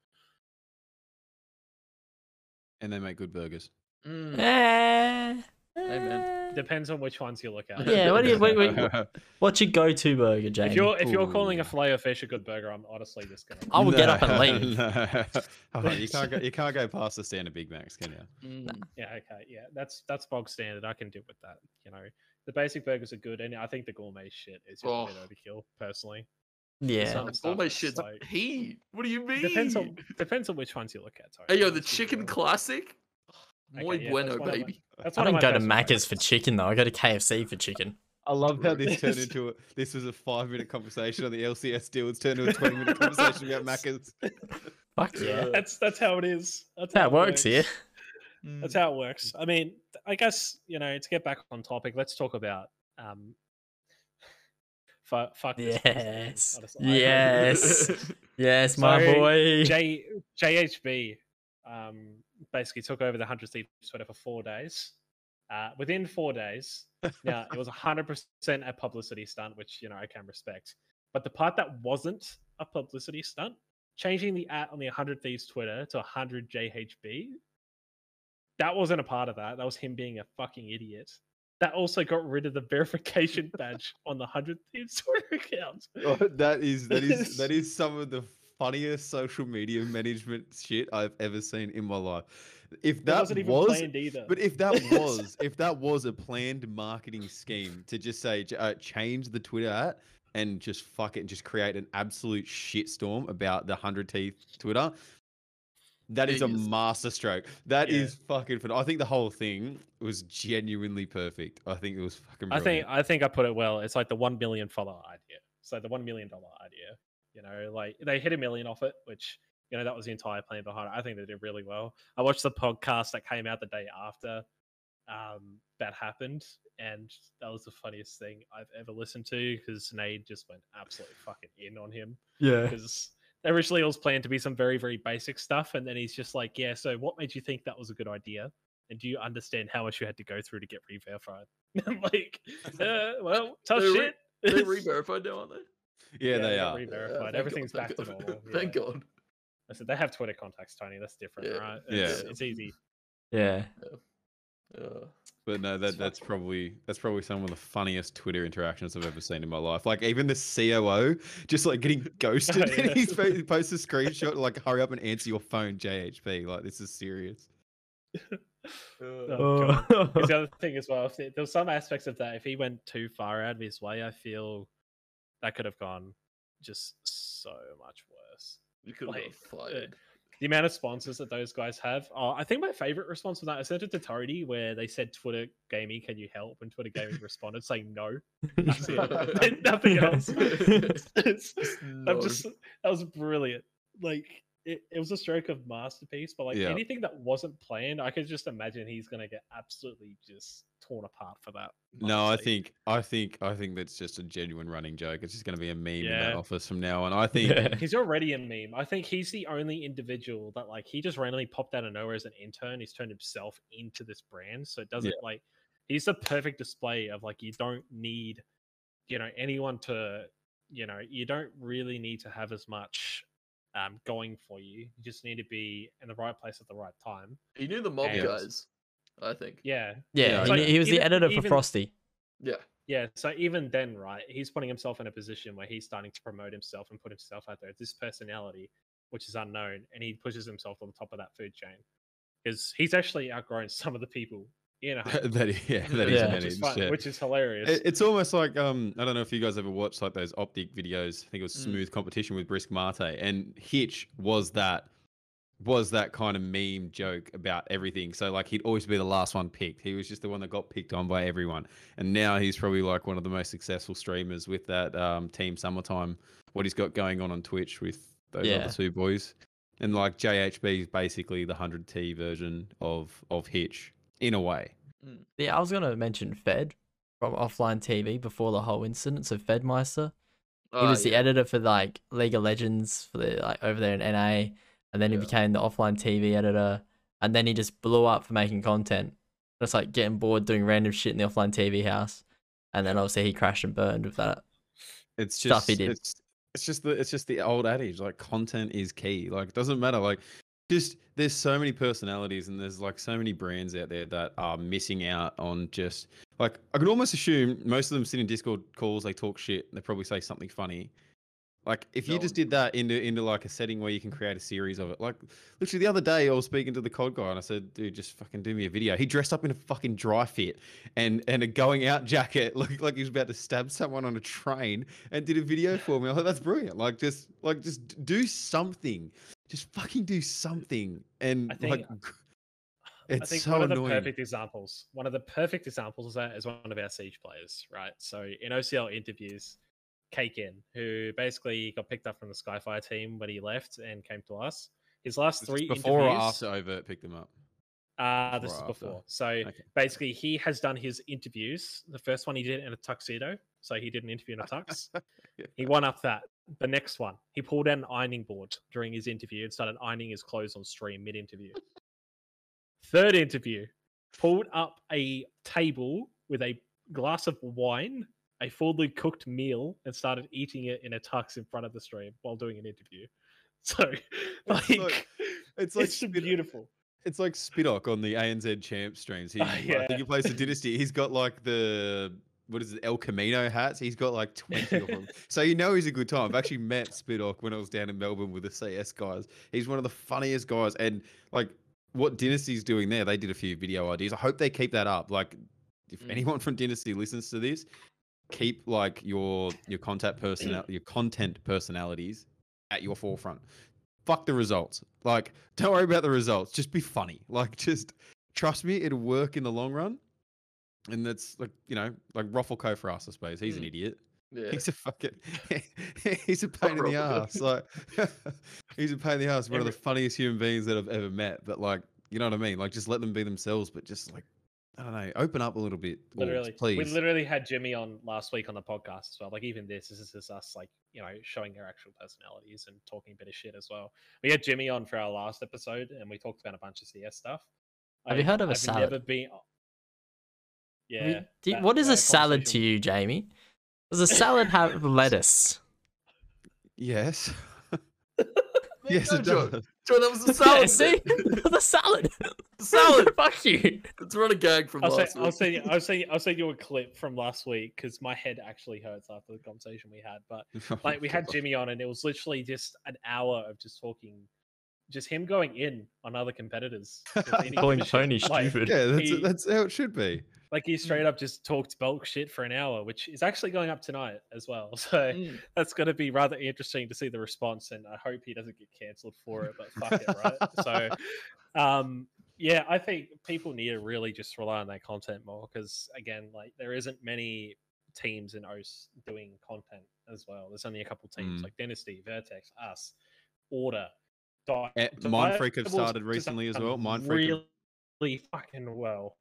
and they make good burgers. Mm. Eh, Amen. Depends on which ones you look at. Yeah, what do you- wait, wait, What's your go-to burger, Jamie? If you're if you're calling a Ooh. filet of fish a good burger, I'm honestly just gonna. I will get up and leave. No. Oh, you can't go. You can't go past the standard Big Macs, can you? Mm. Yeah, okay, yeah, that's that's bog standard. I can deal with that. You know, the basic burgers are good, and I think the gourmet shit is just a bit Oh. overkill, personally. yeah, Some That's stuff all my that's shit's like- heat. What do you mean? Depends on depends on which ones you look at. Tony, Hey yo, the chicken real. Classic. Okay, Muy yeah, that's bueno, one of my- baby. That's I one of don't go to Macca's for chicken though. I go to KFC for chicken. I love how this turned into a. This was a five minute conversation on the LCS deal. It's turned into a twenty minute conversation about Macca's. Fuck yeah, That's that's how it is. That's that's how it works here. Mm. That's how it works. I mean, I guess you know to get back on topic. Let's talk about um. Fuck, fuck Yes, honestly. Yes, yes, my So, boy. J JHB um, basically took over the hundred Thieves Twitter for four days. Uh, within four days, now it was hundred percent a publicity stunt, which you know I can respect. But the part that wasn't a publicity stunt, changing the at on the hundred Thieves Twitter to hundred JHB, that wasn't a part of that. That was him being a fucking idiot. That also got rid of the verification badge on the hundred Thieves Twitter account. Oh, that is that is that is some of the funniest social media management shit I've ever seen in my life. If That that wasn't even was, planned either. but if that was, if that was a planned marketing scheme to just say uh, change the Twitter at and just fuck it and just create an absolute shitstorm about the hundred Thieves Twitter. That is a Genius. master stroke. That is fucking fun. I think the whole thing was genuinely perfect. I think it was fucking. I think I think I put it well. It's like the one million follower idea. So the one million dollar idea. You know, like they hit a million off it, which you know that was the entire plan behind it. I think they did really well. I watched the podcast that came out the day after um, that happened, and that was the funniest thing I've ever listened to because Nade just went absolutely fucking in on him Yeah, because originally it was planned to be some very very basic stuff, and then he's just like, "Yeah, so what made you think that was a good idea?" And do you understand how much you had to go through to get re-verified? I'm like, uh, well, tough They're re- shit. They're re-verified now, aren't they? Yeah, they got are. Re-verified. Yeah, Everything's God, back to thank God. normal. Thank. God. I said they have Twitter contacts, Tony. That's different, Yeah. right? Yeah. It's, it's easy. Yeah. Uh, But no, that that's probably that's probably some of the funniest Twitter interactions I've ever seen in my life. Like even the COO just like getting ghosted, yeah. and he posts a screenshot like, "Hurry up and answer your phone, JHP." Like this is serious. uh, Oh, the other thing as well, if there there was some aspects of that. If he went too far out of his way, I feel that could have gone just so much worse. you could have like, got fired. The amount of sponsors that those guys have. Oh, I think my favorite response was that I sent it to Tony where they said, "Twitter gaming, can you help?" And Twitter gaming responded saying, "No." That's it. Nothing else. It's- it's- No. I'm just that was brilliant. Like it, it was a stroke of masterpiece, but like Yeah. anything that wasn't planned, I could just imagine he's gonna get absolutely just torn apart for that. No, I think I think I think that's just a genuine running joke. It's just going to be a meme in that office from now on. I think he's already a meme. I think he's the only individual that like he just randomly popped out of nowhere as an intern. He's turned himself into this brand, so it doesn't like he's the perfect display of like you don't need you know anyone to you know you don't really need to have as much um going for you. You just need to be in the right place at the right time. He knew the mob And- guys, I think. Yeah, Yeah, Yeah, he, like, knew- he was the even- editor for even- Frosty. Yeah. Yeah, so even then, right, he's putting himself in a position where he's starting to promote himself and put himself out there. This personality, which is unknown, and he pushes himself on the top of that food chain because he's actually outgrown some of the people in a that yeah, that is Yeah. which managed. is fun, yeah. which is hilarious. It- It's almost like um I don't know if you guys ever watched like those OpTic videos. I think it was Mm. Smooth Competition with Brisk Mate, and Hitch was that was that kind of meme joke about everything. So like he'd always be the last one picked. He was just the one that got picked on by everyone, and now he's probably like one of the most successful streamers with that um Team Summertime. What he's got going on on Twitch with those Yeah. other two boys, and like JHB is basically the hundred T version of of Hitch in a way. Yeah, I was gonna mention Fed from offline TV before the whole incident. So Fedmyster, he Ah, was the editor for like League of Legends for the like over there in NA, and then he Yeah. became the offline TV editor, and then he just blew up for making content, just like getting bored doing random shit in the offline TV house, and then obviously he crashed and burned with that. it's stuff just he did. it's it's just the it's just the old adage like content is key like it doesn't matter like just there's so many personalities and there's like so many brands out there that are missing out on just like I can almost assume most of them sit in Discord calls they talk shit they probably say something funny like if you just did that into into like a setting where you can create a series of it like literally the other day I was speaking to the COD guy and I said dude just fucking do me a video he dressed up in a fucking dry fit and and a going out jacket looked like he was about to stab someone on a train and did a video for me. I thought that's brilliant. Like just like just do something. Just fucking do something. And I think- like it's I think so one of the annoying. perfect examples, one of the perfect examples of that is one of our siege players, right? So in OCL interviews, Caken, who basically got picked up from the Skyfire team when he left and came to us. His last this three before or interviews, after Overt picked them up. Uh, this is or before. So Okay. basically, he has done his interviews. The first one he did in a tuxedo. So he did an interview in a tux. Yeah. He won up that. The next one, he pulled out an ironing board during his interview and started ironing his clothes on stream mid interview. Third interview, pulled up a table with a glass of wine, a fully cooked meal, and started eating it in a tux in front of the stream while doing an interview. So, like, It's like- it's, it's like spit- beautiful. It's like Spidock on the ANZ champ streams. He, I yeah. think he plays the dynasty. He's got like the what is it, El Camino hats. He's got like 20 of them. So you know he's a good time. I've actually met Spidock when I was down in Melbourne with the CS guys. He's one of the funniest guys. And like what Dynasty's doing there, they did a few video ideas. I hope they keep that up. Like if Mm. anyone from Dynasty listens to this, keep like your your contact personal your content personalities at your forefront. Fuck the results. Like, don't worry about the results. Just be funny. Like, just trust me, it'll work in the long run. And that's like, you know, like Ruffleco for us, I suppose. He's an Mm. idiot. Yeah. He's a fucking he's a pain in the ass. Like he's a pain in the ass. One of the funniest human beings that I've ever met. But like, you know what I mean? Like just let them be themselves, but just like I don't know, open up a little bit. Orbs, Literally, please. we literally had Jimmy on last week on the podcast as well. Like even this, this is just us, like you know, showing our actual personalities and talking a bit of shit as well. We had Jimmy on for our last episode, and we talked about a bunch of CS stuff. Have you heard of a I've salad? Never been. I mean, Yeah. do- that- what is a salad to you, Jamie? Does a salad have lettuce? Yes. Yes, it does. Joe, that was a Yeah, salad. see, the salad. Salad. Fuck you. Let's run a gag from I'll say, last I'll week. send you, I'll send you, I'll send you a clip from last week because my head actually hurts after the conversation we had. But Oh like we had Jimmy on, and it was literally just an hour of just talking, just him going in on other competitors, Calling shit. Tony Like, stupid. Yeah, that's he- that's how it should be. Like he straight up just talked bulk shit for an hour, which is actually going up tonight as well. So Mm. that's going to be rather interesting to see the response, and I hope he doesn't get cancelled for it. But fuck it, right? So, um, yeah, I think people need to really just rely on their content more because, again, like there isn't many teams in OS doing content as well. There's only a couple teams Mm. like Dynasty, Vertex, us, Order. Di- Eh, Di- Mindfreak have started recently as well. Mindfreak have- really, really fucking well.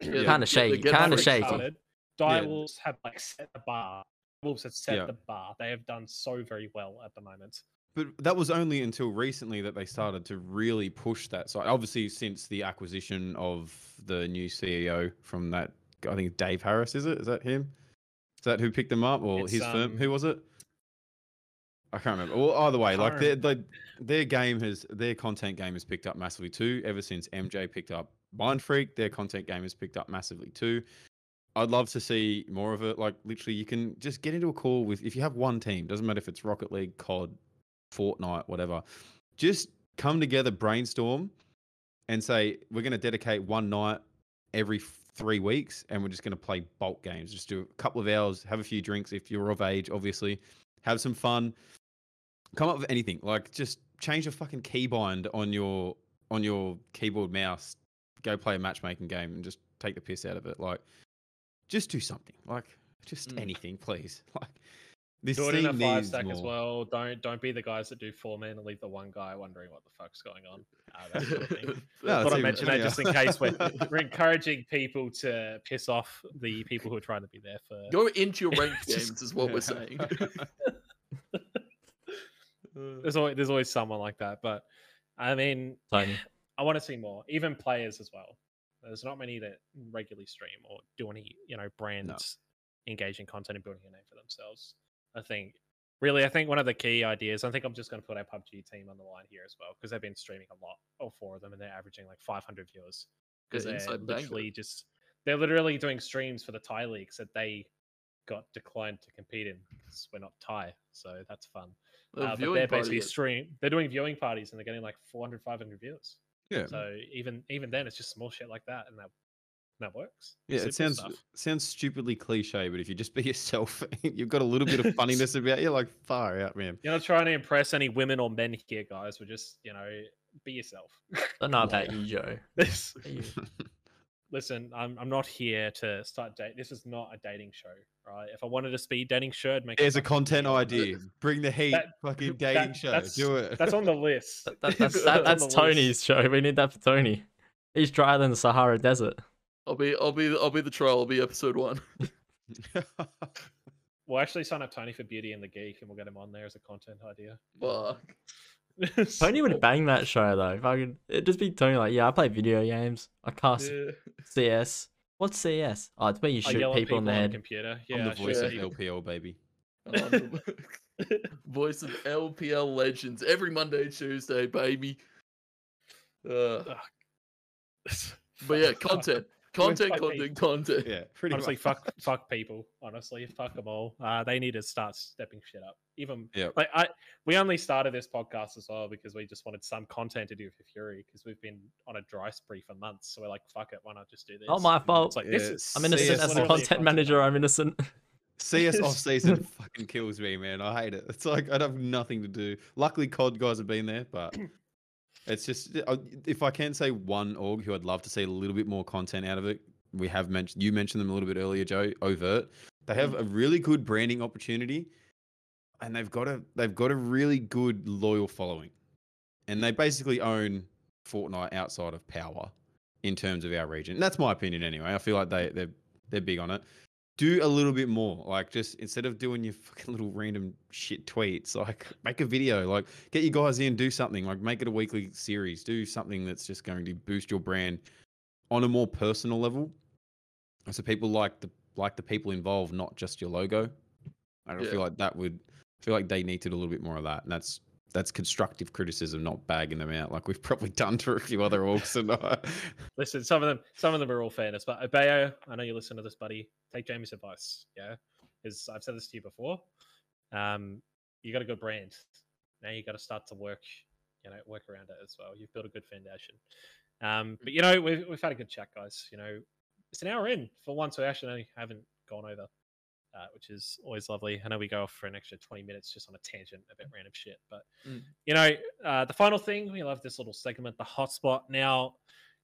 Yeah, Kinda they're- they're shaky, kinda freaked shaky. out. started. Have like set the bar. Wolves have set Yeah. the bar. They have done so very well at the moment. But that was only until recently that they started to really push that side. Obviously, since the acquisition of the new CEO from that, I think Dave Harris, is it? Is that him? Is that who picked them up, or It's, his firm? um, Who was it? I can't remember. Well, either way, like their, Can't their game has their content game has picked up massively too. Ever since mm. MJ picked up Mind Freak, their content game has picked up massively too. I'd love to see more of it. Like literally, you can just get into a call with if you have one team. Doesn't matter if it's Rocket League, COD, Fortnite, whatever. Just come together, brainstorm, and say we're going to dedicate one night every three weeks, and we're just going to play bulk games. Just do a couple of hours, have a few drinks if you're of age, obviously, have some fun. Come up with anything like just change a fucking keybind on your on your keyboard mouse. Go play a matchmaking game and just take the piss out of it. Like, just do something. Like, just Mm. anything, please. Like, this Do it in a five needs stack as well. Don't don't be the guys that do four men and leave the one guy wondering what the fuck's going on. Uh, that sort of thing. No, Thought I even mentioned that just in case we're, we're encouraging people to piss off the people who are trying to be there for. Go into your ranked games is what we're saying. Uh, There's always there's always someone like that, but I mean, Tony. I want to see more, even players as well. There's not many that regularly stream or do any, you know, brands engaging content and building a name for themselves. I think, really, I think one of the key ideas. I think I'm just going to put our PUBG team on the line here as well because they've been streaming a lot, all four of them, and they're averaging like 500 viewers because they're Inside Banger. literally just they're literally doing streams for the Thai leagues that they got declined to compete in because we're not Thai, so that's fun. The Uh, but they're basically is- stream. They're doing viewing parties and they're getting like 400, 500 viewers. Yeah. So even even then, it's just small shit like that, and that that works. Yeah, Simple it sounds stuff. sounds stupidly cliche, but if you just be yourself, you've got a little bit of funniness about you. Like far out, man. You're not trying to impress any women or men here, guys. We're just you know be yourself. Don't know about you, Joe. this listen, I'm I'm not here to start date. This is not a dating show, right? If I wanted a speed dating show, I'd make There's a content video idea. Bring the heat. That- fucking that- dating show. that's- Do it. That's on the list. That, that, that's That's that, on that's the list. Tony's show. We need that for Tony. He's drier than the Sahara Desert. I'll be, I'll be, I'll be the troll. I'll be episode one. We'll actually sign up Tony for Beauty and the Geek, and we'll get him on there as a content idea. Fuck. Tony would bang that show though. Fucking, it'd just be Tony like, yeah, I play video games. I cast Yeah. CS. What's CS? Oh, it's where you shoot yell at people in the on head. computer. Yeah, I'm the I voice shoot of people. LPL, baby. Voice of LPL legends every Monday, Tuesday, baby. Uh, but yeah, content, content, content, content. Yeah, pretty honestly, much. fuck, fuck people. Honestly, fuck them all. Uh, they need to start stepping shit up. Even Yep. like I, we only started this podcast as well because we just wanted some content to do for Fury because we've been on a dry spree for months. So we're like, fuck it, why not just do this? Not my fault. It's like Yeah, this is. I'm CS innocent as the literally a content manager. I'm innocent. CS off season fucking kills me, man. I hate it. It's like I'd have nothing to do. Luckily, COD guys have been there, but it's just uh, if I can say one org who I'd love to see a little bit more content out of it. We have mentioned you mentioned them a little bit earlier, Joe. Overt. They have a really good branding opportunity, and they've got a they've got a really good loyal following, and they basically own Fortnite outside of Power in terms of our region. And that's my opinion anyway. I feel like they they're they're big on it do a little bit more. Like just instead of doing your fucking little random shit tweets, like make a video. Like get you guys in, do something. Like make it a weekly series. Do something that's just going to boost your brand on a more personal level. So people like the like the people involved, not just your logo. I don't Yeah. feel like that would I feel like they needed a little bit more of that, and that's that's constructive criticism, not bagging them out like we've probably done to a few other orgs. And uh, Listen, some of them, some of them are all fairness, but Obeo, I know you listen to this, buddy. Take Jamie's advice. Yeah, because I've said this to you before. Um, you got a good brand. Now you got to start to work, you know, work around it as well. You've built a good foundation. Um, but you know, we've we've had a good chat, guys. You know, it's an hour in for once. We actually haven't gone over, uh, which is always lovely. I know we go off for an extra twenty minutes just on a tangent about random shit, but Mm. you know, uh, the final thing we love this little segment, the hotspot. Now,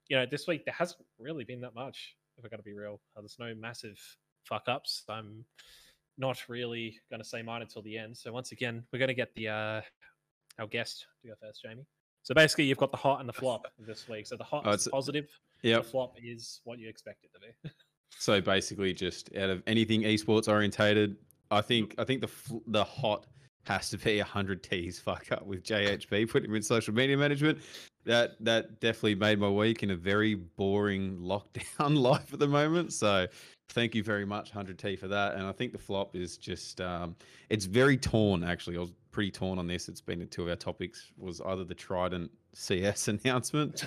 you know, this week there hasn't really been that much. If I got to be real, uh, there's no massive fuck ups. I'm not really going to say mine until the end. So once again, we're going to get the uh, our guest to go first, Jamie. So basically, you've got the hot and the flop this week. So the hot Oh, is positive. yeah. The flop is what you expect it to be. So basically, just out of anything esports orientated, I think I think the the hot has to be hundred T's fuck up with JHB putting him in social media management. That that definitely made my week in a very boring lockdown life at the moment. So thank you very much, hundred T, for that. And I think the flop is just um, it's very torn. Actually, I was pretty torn on this. It's been two of our topics. Was either the Trident CS announcement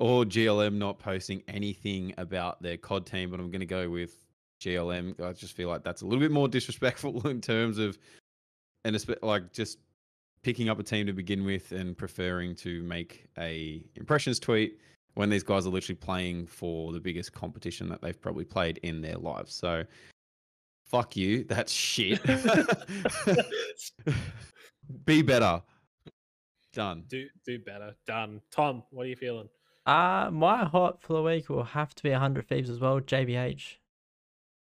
or GLM not posting anything about their COD team, but I'm going to go with GLM. I just feel like that's a little bit more disrespectful in terms of, and like just picking up a team to begin with and preferring to make a impressions tweet when these guys are literally playing for the biggest competition that they've probably played in their lives. So, fuck you. That's shit. Be better. Done. do do better. Done. Tom, what are you feeling? Uh, my hot for the week will have to be 100 Thieves as well. JBH.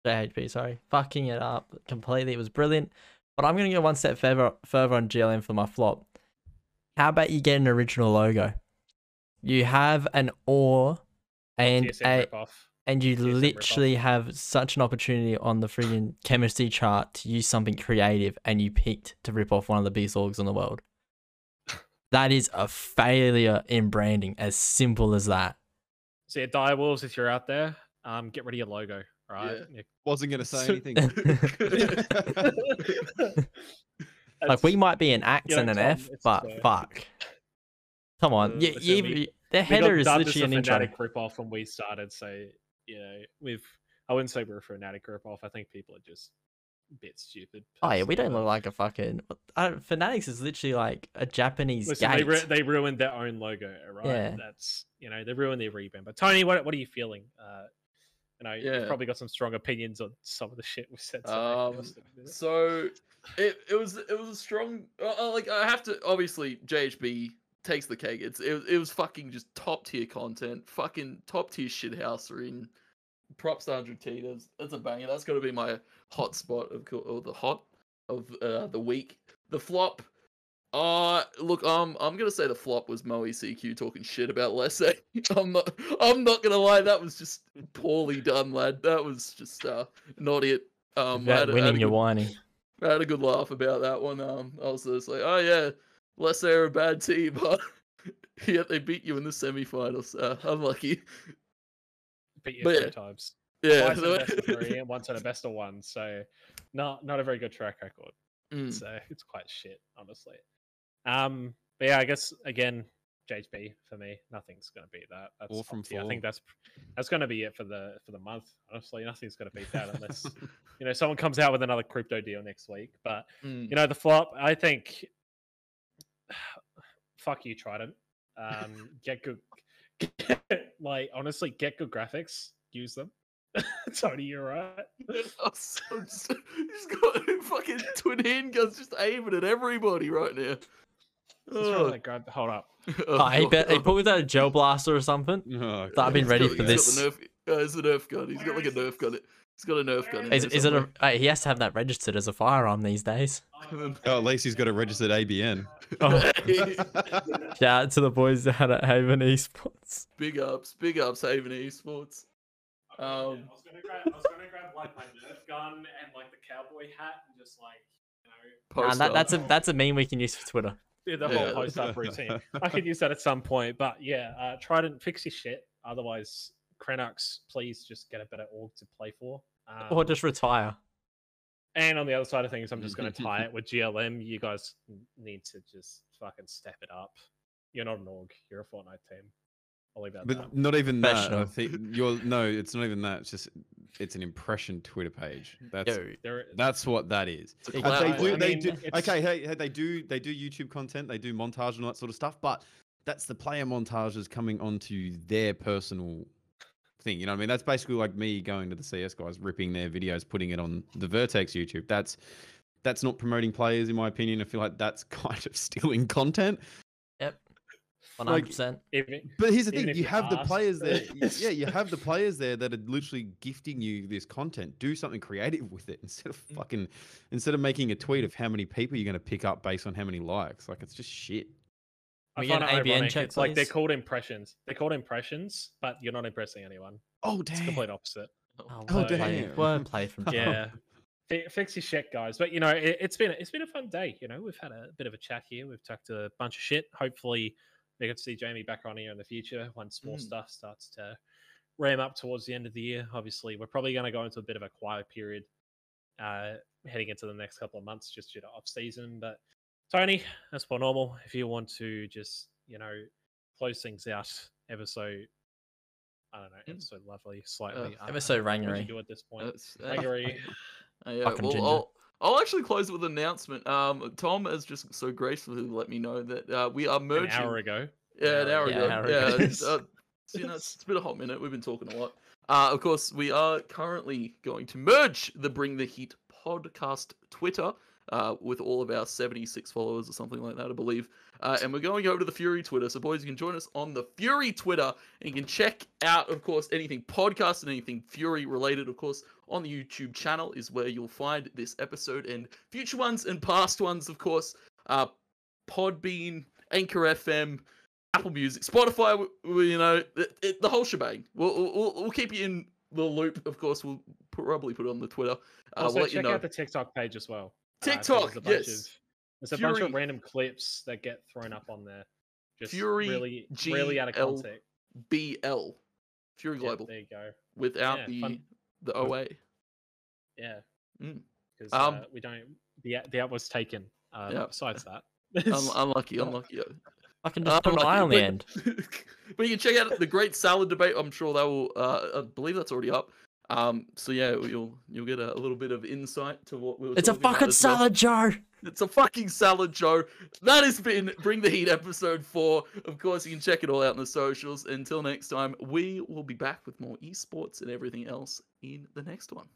JHB, sorry. Fucking it up completely. It was brilliant. But I'm going to go one step further, further on GLM for my flop. How about you get an original logo? You have an ore and TSM a, and you TSM literally have such an opportunity on the friggin' chemistry chart to use something creative and you picked to rip off one of the biggest orgs in the world. That is a failure in branding, as simple as that. So yeah, Direwolves, if you're out there, um, get rid of your logo. right? Yeah. Wasn't going to say anything. like we might be an X you know, and an Tom, F, but uh, fuck. Come on, uh, you, listen, you, we- their header is literally an intro. Fnatic ripoff when we started. So you know, we've I wouldn't say we're a Fnatic ripoff. I think people are just a bit stupid. Oh yeah, we don't look like a fucking. I don't, Fnatic's is literally like a Japanese but- Listen, they, gate. ru- they ruined their own logo, right? Yeah. That's you know they ruined their rebrand. But Tony, what what are you feeling? Uh, you know, Yeah. you've probably got some strong opinions on some of the shit we said. Um, So it it was it was a strong uh, uh, like I have to obviously JHB takes the cake. It's it, it was fucking just top tier content, fucking top tier shithousery. Props to 100T. That's that's a banger. That's got to be my hot spot of or the hot of uh, the week. The flop. Uh look, um, I'm gonna say the flop was Moe CQ talking shit about Lesse. I'm not, I'm not gonna lie, that was just poorly done, lad. That was just uh, not it. Um, I had a- I had a winning, you're whining. I had a good laugh about that one. Um, I was just like, oh yeah, less they're a bad team, but yet they beat you in the semi-finals. Uh, unlucky. But you but three times. Yeah. Twice at a best of three and once at a best of one. So not not a very good track record. Mm. So it's quite shit, honestly. Um, but yeah, I guess again, JHB for me, nothing's gonna beat that. That's Four from tier. I think that's that's gonna be it for the for the month. Honestly, nothing's gonna beat that unless you know someone comes out with another crypto deal next week. But Mm. you know the flop, I think. Fuck you, Trident. Um, get good. Like honestly, get good graphics. Use them. Tony, you're right. I'm so just, he's got fucking twin handguns just aiming at everybody right now. Just really grab. Hold up. Oh, he, bet, he pulled out a gel blaster or something. Oh, I've been He's ready got- for he's this. Got the nerf, uh, it's a nerf gun. He's got like a nerf gun. He's got a nerf gun. in Is, there is it a? uh, he has to have that registered as a firearm these days. oh, at least he's got a registered ABN. Oh, shout out to the boys down at Haven Esports. big ups, big ups, Haven Esports. Um, I was gonna grab, I was gonna grab like my Nerf gun and like the cowboy hat and just like you know And post that, that's a that's a meme we can use for Twitter. do the Yeah. whole post up routine. I could use that at some point, but yeah, uh, try to fix your shit. Otherwise, Crenux, please just get a better org to play for. Um, Or just retire. and on the other side of things, I'm just going to tie it with GLM. You guys need to just fucking step it up. You're not an org. You're a Fortnite team. I'll leave that. But that. not even that. I think you're no, it's not even that. It's just it's an impression Twitter page. That's Yo, that's what that is. It's a they I do. They mean, do. Okay, hey, hey, they do. They do YouTube content. They do montage and all that sort of stuff. But that's the player montages coming onto their personal thing. You know what I mean? That's basically like me going to the CS guys, ripping their videos, putting it on the Vertex YouTube. That's that's not promoting players, in my opinion. I feel like that's kind of stealing content. Yep. Hundred percent. even, But here's the thing: you you have the ask players there. Yeah, you have the players there that are literally gifting you this content. Do something creative with it instead of Mm. fucking instead of making a tweet of how many people you're going to pick up based on how many likes. Like it's just shit. I We get find an it ABN ironic. check, It's like they're called impressions. They're called impressions, but you're not impressing anyone. Oh damn! It's the complete opposite. Oh, Oh, wordplay, damn. wordplay from Yeah. Fi- Fix your shit, guys. But you know, it, it's been it's been a fun day. You know, we've had a bit of a chat here. We've talked a bunch of shit. Hopefully, we get to see Jamie back on here in the future once more Mm. stuff starts to ram up towards the end of the year. Obviously, we're probably going to go into a bit of a quiet period uh, heading into the next couple of months just due to off season. But Tony, that's per normal. If you want to just you know close things out ever so, I don't know, Mm. ever so lovely, slightly. I- Ever so don't know, you rangery. do at this point? That's- uh, Rangery. uh, yeah, Fucking well, ginger. I'll, I'll actually close with an announcement. Um, Tom has just so gracefully let me know that uh, we are merging. An merging. hour ago. Yeah, an hour hour ago. ago. Yeah, hour Yeah, ago. it's, uh, you know, it's, it's been a hot minute. We've been talking a lot. Uh, of course, we are currently going to merge the Bring the Heat podcast Twitter uh, with all of our 76 followers or something like that, I believe. Uh, and we're going over to the Fury Twitter. So, boys, you can join us on the Fury Twitter and you can check out, of course, anything podcast and anything Fury related. Of course, on the YouTube channel is where you'll find this episode and future ones and past ones, of course. Uh, Podbean, Anchor FM, Apple Music, Spotify, you know, it, it, the whole shebang. We'll, we'll, we'll keep you in the loop. Of course, we'll probably put it on the Twitter. Uh, Also, we'll check you know. out the TikTok page as well. Uh, so TikTok, there's a bunch yes. Of, there's a bunch of random clips that get thrown up on there. Just Fury really, really out of context. BL, Fury Yeah, Global, there you go. without yeah, the fun. the OA. Yeah. Mm. Because Um, uh, we don't. The the app was taken. Uh, Yeah. Besides that. Un- unlucky, Oh. I can just put an Unlucky, eye on the end. but you can check out the Great Salad Debate. I'm sure that will. Uh, I believe that's already up. Um, so yeah, you'll you'll get a, little bit of insight to what we were. It's a fucking salad, Joe. It's a fucking salad, Joe. That has been Bring the Heat episode four. Of course, you can check it all out in the socials. Until next time, we will be back with more esports and everything else in the next one.